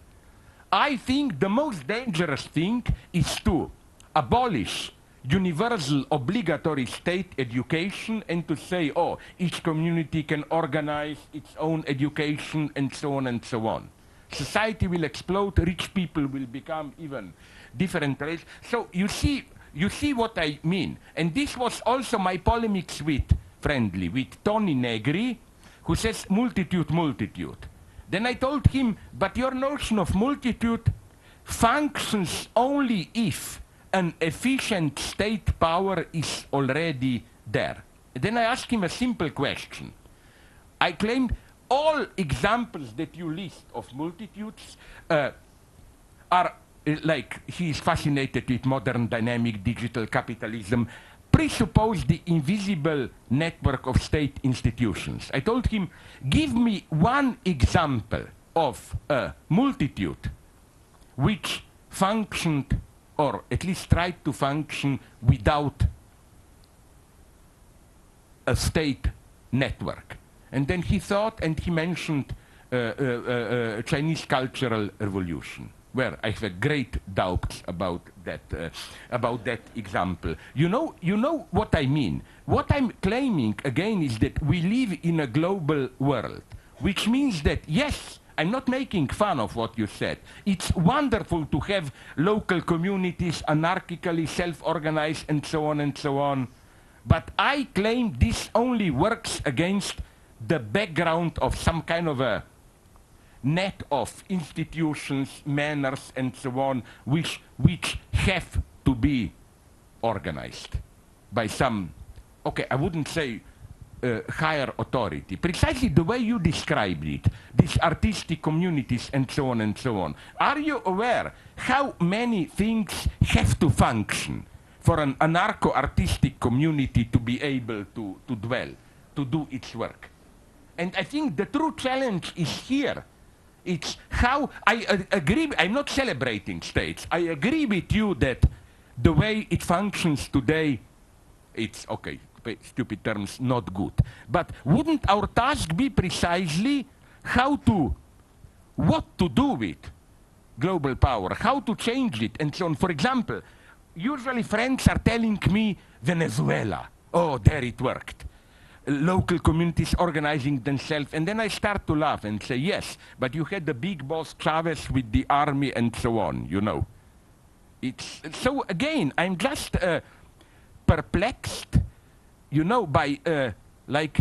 I think the most dangerous thing is to abolish universal obligatory state education and to say, oh, each community can organize its own education and so on and so on. Society will explode, rich people will become even different race. So you see, you see what I mean. And this was also my polemics with, friendly, with Toni Negri, who says multitude, multitude. Then I told him, but your notion of multitude functions only if an efficient state power is already there. Then I asked him a simple question. I claimed all examples that you list of multitudes uh, are like he is fascinated with modern dynamic digital capitalism, presuppose the invisible network of state institutions. I told him, give me one example of a multitude which functioned or at least tried to function without a state network. And then he thought and he mentioned uh, uh, uh, uh Chinese cultural revolution where I have great doubts about that, uh, about that example. You know, you know what I mean. What I'm claiming, again, is that we live in a global world, which means that, yes, I'm not making fun of what you said. It's wonderful to have local communities anarchically self-organized and so on and so on. But I claim this only works against the background of some kind of a net of institutions, manners, and so on, which, which have to be organized by some, okay, I wouldn't say uh, higher authority. Precisely the way you described it, these artistic communities and so on and so on. Are you aware how many things have to function for an anarcho-artistic community to be able to, to dwell, to do its work? And I think the true challenge is here it's how I uh, agree. I'm not celebrating states. I agree with you that the way it functions today, it's okay. Stupid terms, not good. But wouldn't our task be precisely how to, what to do with global power, how to change it, and so on? For example, usually friends are telling me Venezuela. Oh, there it worked local communities organizing themselves. And then I start to laugh and say, yes, but you had the big boss Chavez with the army and so on, you know. It's, so again, I'm just uh, perplexed, you know, by uh, like,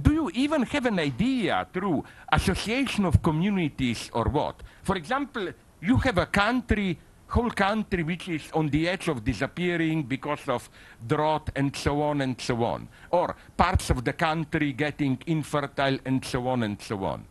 do you even have an idea through association of communities or what? For example, you have a country whole country which is on the edge of disappearing because of drought and so on and so on, or parts of the country getting infertile and so on and so on.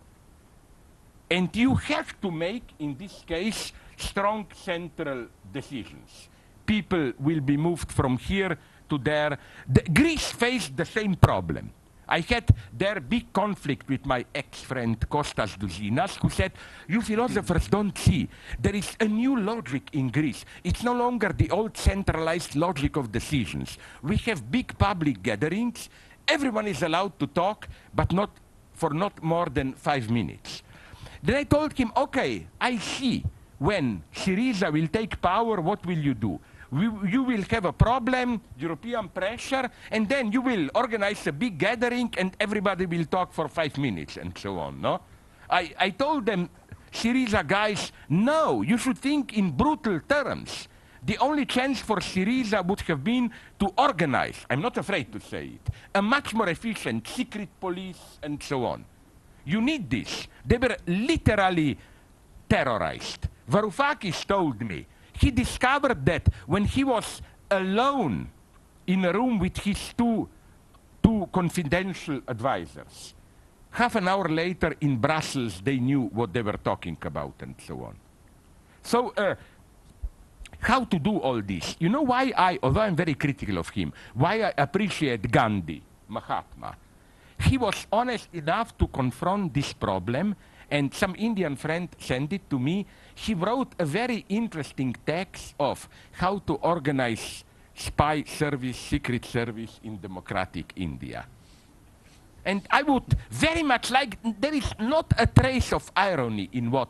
And you have to make, in this case, strong central decisions. People will be moved from here to there. The, Greece faced the same problem. I had their big conflict with my ex-friend Kostas Douzinas, who said, you philosophers don't see. There is a new logic in Greece. It's no longer the old centralized logic of decisions. We have big public gatherings. Everyone is allowed to talk, but not for not more than five minutes. Then I told him, okay, I see. When Syriza will take power, what will you do? We, you will have a problem, European pressure, and then you will organize a big gathering and everybody will talk for five minutes and so on, no? I, I told them, Syriza guys, no, you should think in brutal terms. The only chance for Syriza would have been to organize, I'm not afraid to say it, a much more efficient secret police and so on. You need this. They were literally terrorized. Varoufakis told me he discovered that when he was alone in a room with his two, two confidential advisors, half an hour later in Brussels, they knew what they were talking about and so on. So, uh, how to do all this? You know why I, although I'm very critical of him, why I appreciate Gandhi, Mahatma? He was honest enough to confront this problem and some Indian friend sent it to me. He wrote a very interesting text of how to organize spy service, secret service in democratic India. And I would very much like, there is not a trace of irony in what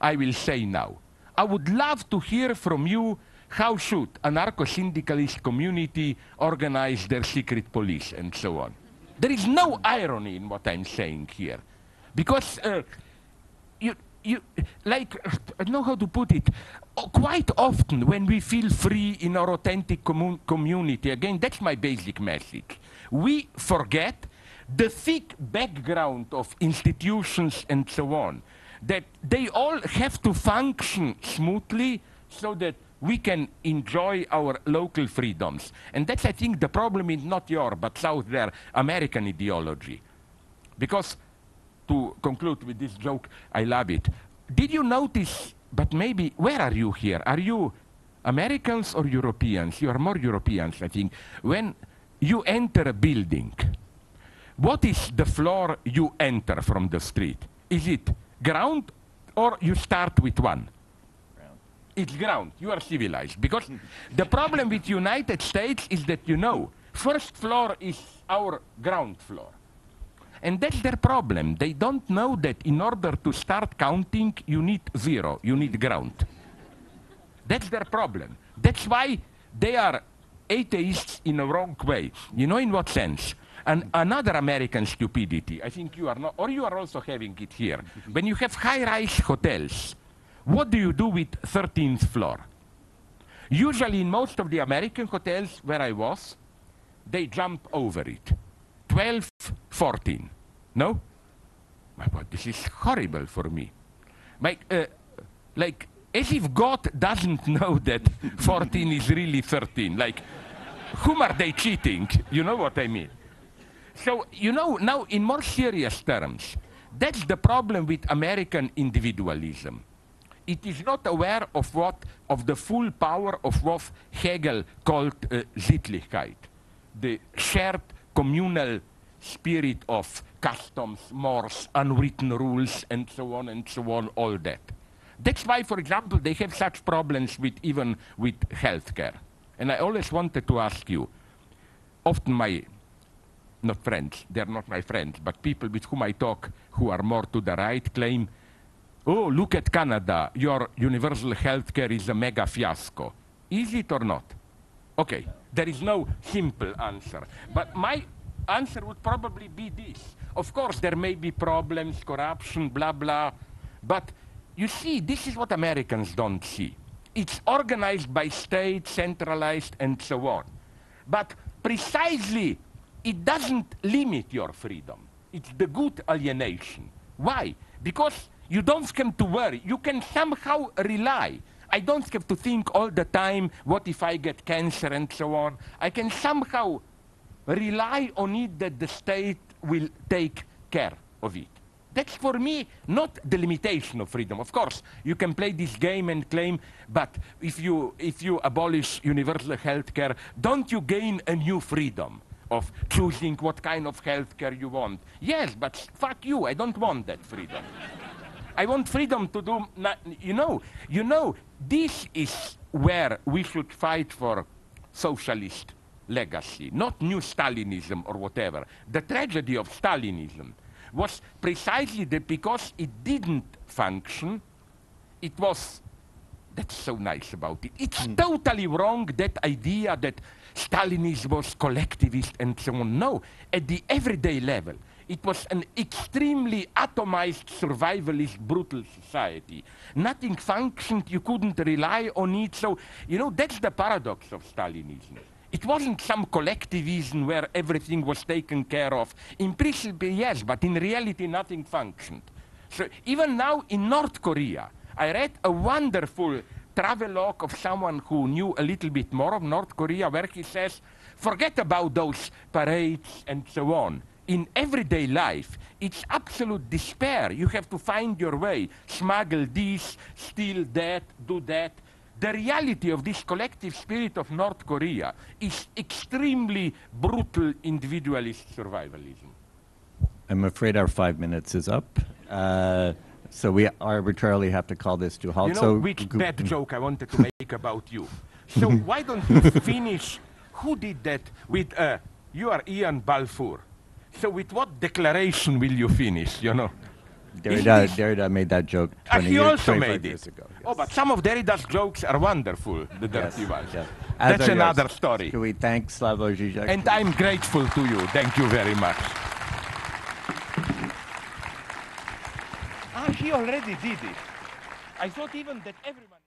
I will say now. I would love to hear from you how should anarcho-syndicalist community organize their secret police and so on. There is no irony in what I'm saying here. Because uh, you, you, like, I don't know how to put it, quite often when we feel free in our authentic commun community, again, that's my basic message, we forget the thick background of institutions and so on, that they all have to function smoothly so that we can enjoy our local freedoms. And that's, I think, the problem is not your, but South there, American ideology. Because to conclude with this joke, I love it. Did you notice, but maybe, where are you here? Are you Americans or Europeans? You are more Europeans, I think. When you enter a building, what is the floor you enter from the street? Is it ground or you start with one? Ground. It's ground. You are civilized. Because the problem with United States is that you know, first floor is our ground floor. And that's their problem. They don't know that in order to start counting, you need zero, you need ground. That's their problem. That's why they are atheists in a wrong way. You know in what sense? And another American stupidity, I think you are not, or you are also having it here. When you have high-rise hotels, what do you do with 13th floor? Usually in most of the American hotels where I was, they jump over it. 12, 14. No? My God, this is horrible for me. My, uh, like, as if God doesn't know that 14 is really 13. Like, whom are they cheating? You know what I mean? So, you know, now in more serious terms, that's the problem with American individualism. It is not aware of what, of the full power of what Hegel called uh, Sittlichkeit, the shared communal spirit of customs, mores, unwritten rules, and so on and so on, all that. That's why, for example, they have such problems with even with healthcare. And I always wanted to ask you, often my, not friends, they're not my friends, but people with whom I talk who are more to the right claim, oh, look at Canada, your universal healthcare is a mega fiasco. Is it or not? Okay, there is no simple answer. But my answer would probably be this. Of course, there may be problems, corruption, blah, blah. But you see, this is what Americans don't see. It's organized by state, centralized, and so on. But precisely, it doesn't limit your freedom. It's the good alienation. Why? Because you don't have to worry. You can somehow rely. I don't have to think all the time, what if I get cancer and so on. I can somehow rely on it that the state will take care of it. That's for me not the limitation of freedom. Of course, you can play this game and claim, but if you, if you abolish universal health care, don't you gain a new freedom of choosing what kind of healthcare you want. Yes, but fuck you, I don't want that freedom. I want freedom to do, you know, you know, this is where we should fight for socialist legacy, not new Stalinism or whatever. The tragedy of Stalinism was precisely that because it didn't function, it was that's so nice about it. It's hmm. totally wrong, that idea that Stalinism was collectivist and so on. No, at the everyday level, it was an extremely atomized, survivalist, brutal society. Nothing functioned, you couldn't rely on it. So, you know, that's the paradox of Stalinism. It wasn't some collectivism where everything was taken care of. In principle, yes, but in reality, nothing functioned. So even now in North Korea, I read a wonderful travelogue of someone who knew a little bit more of North Korea, where he says, forget about those parades and so on. In everyday life, it's absolute despair. You have to find your way, smuggle this, steal that, do that. The reality of this collective spirit of North Korea is extremely brutal individualist survivalism. I'm afraid our five minutes is up. Uh, so we arbitrarily have to call this to a halt. You know so which bad joke I wanted to make about you. So why don't you finish? Who did that with? Uh, you are Ian Balfour. So with what declaration will you finish? You know. Derrida, Derrida made that joke 20 he years, also 25 made years it. ago. Oh, but some of Derrida's jokes are wonderful. The Yes, dirty ones. yes. That's another yours. story. Can we thank Slavoj Žižek? And I'm grateful to you. Thank you very much. Ah, he already did it. I thought even that everyone.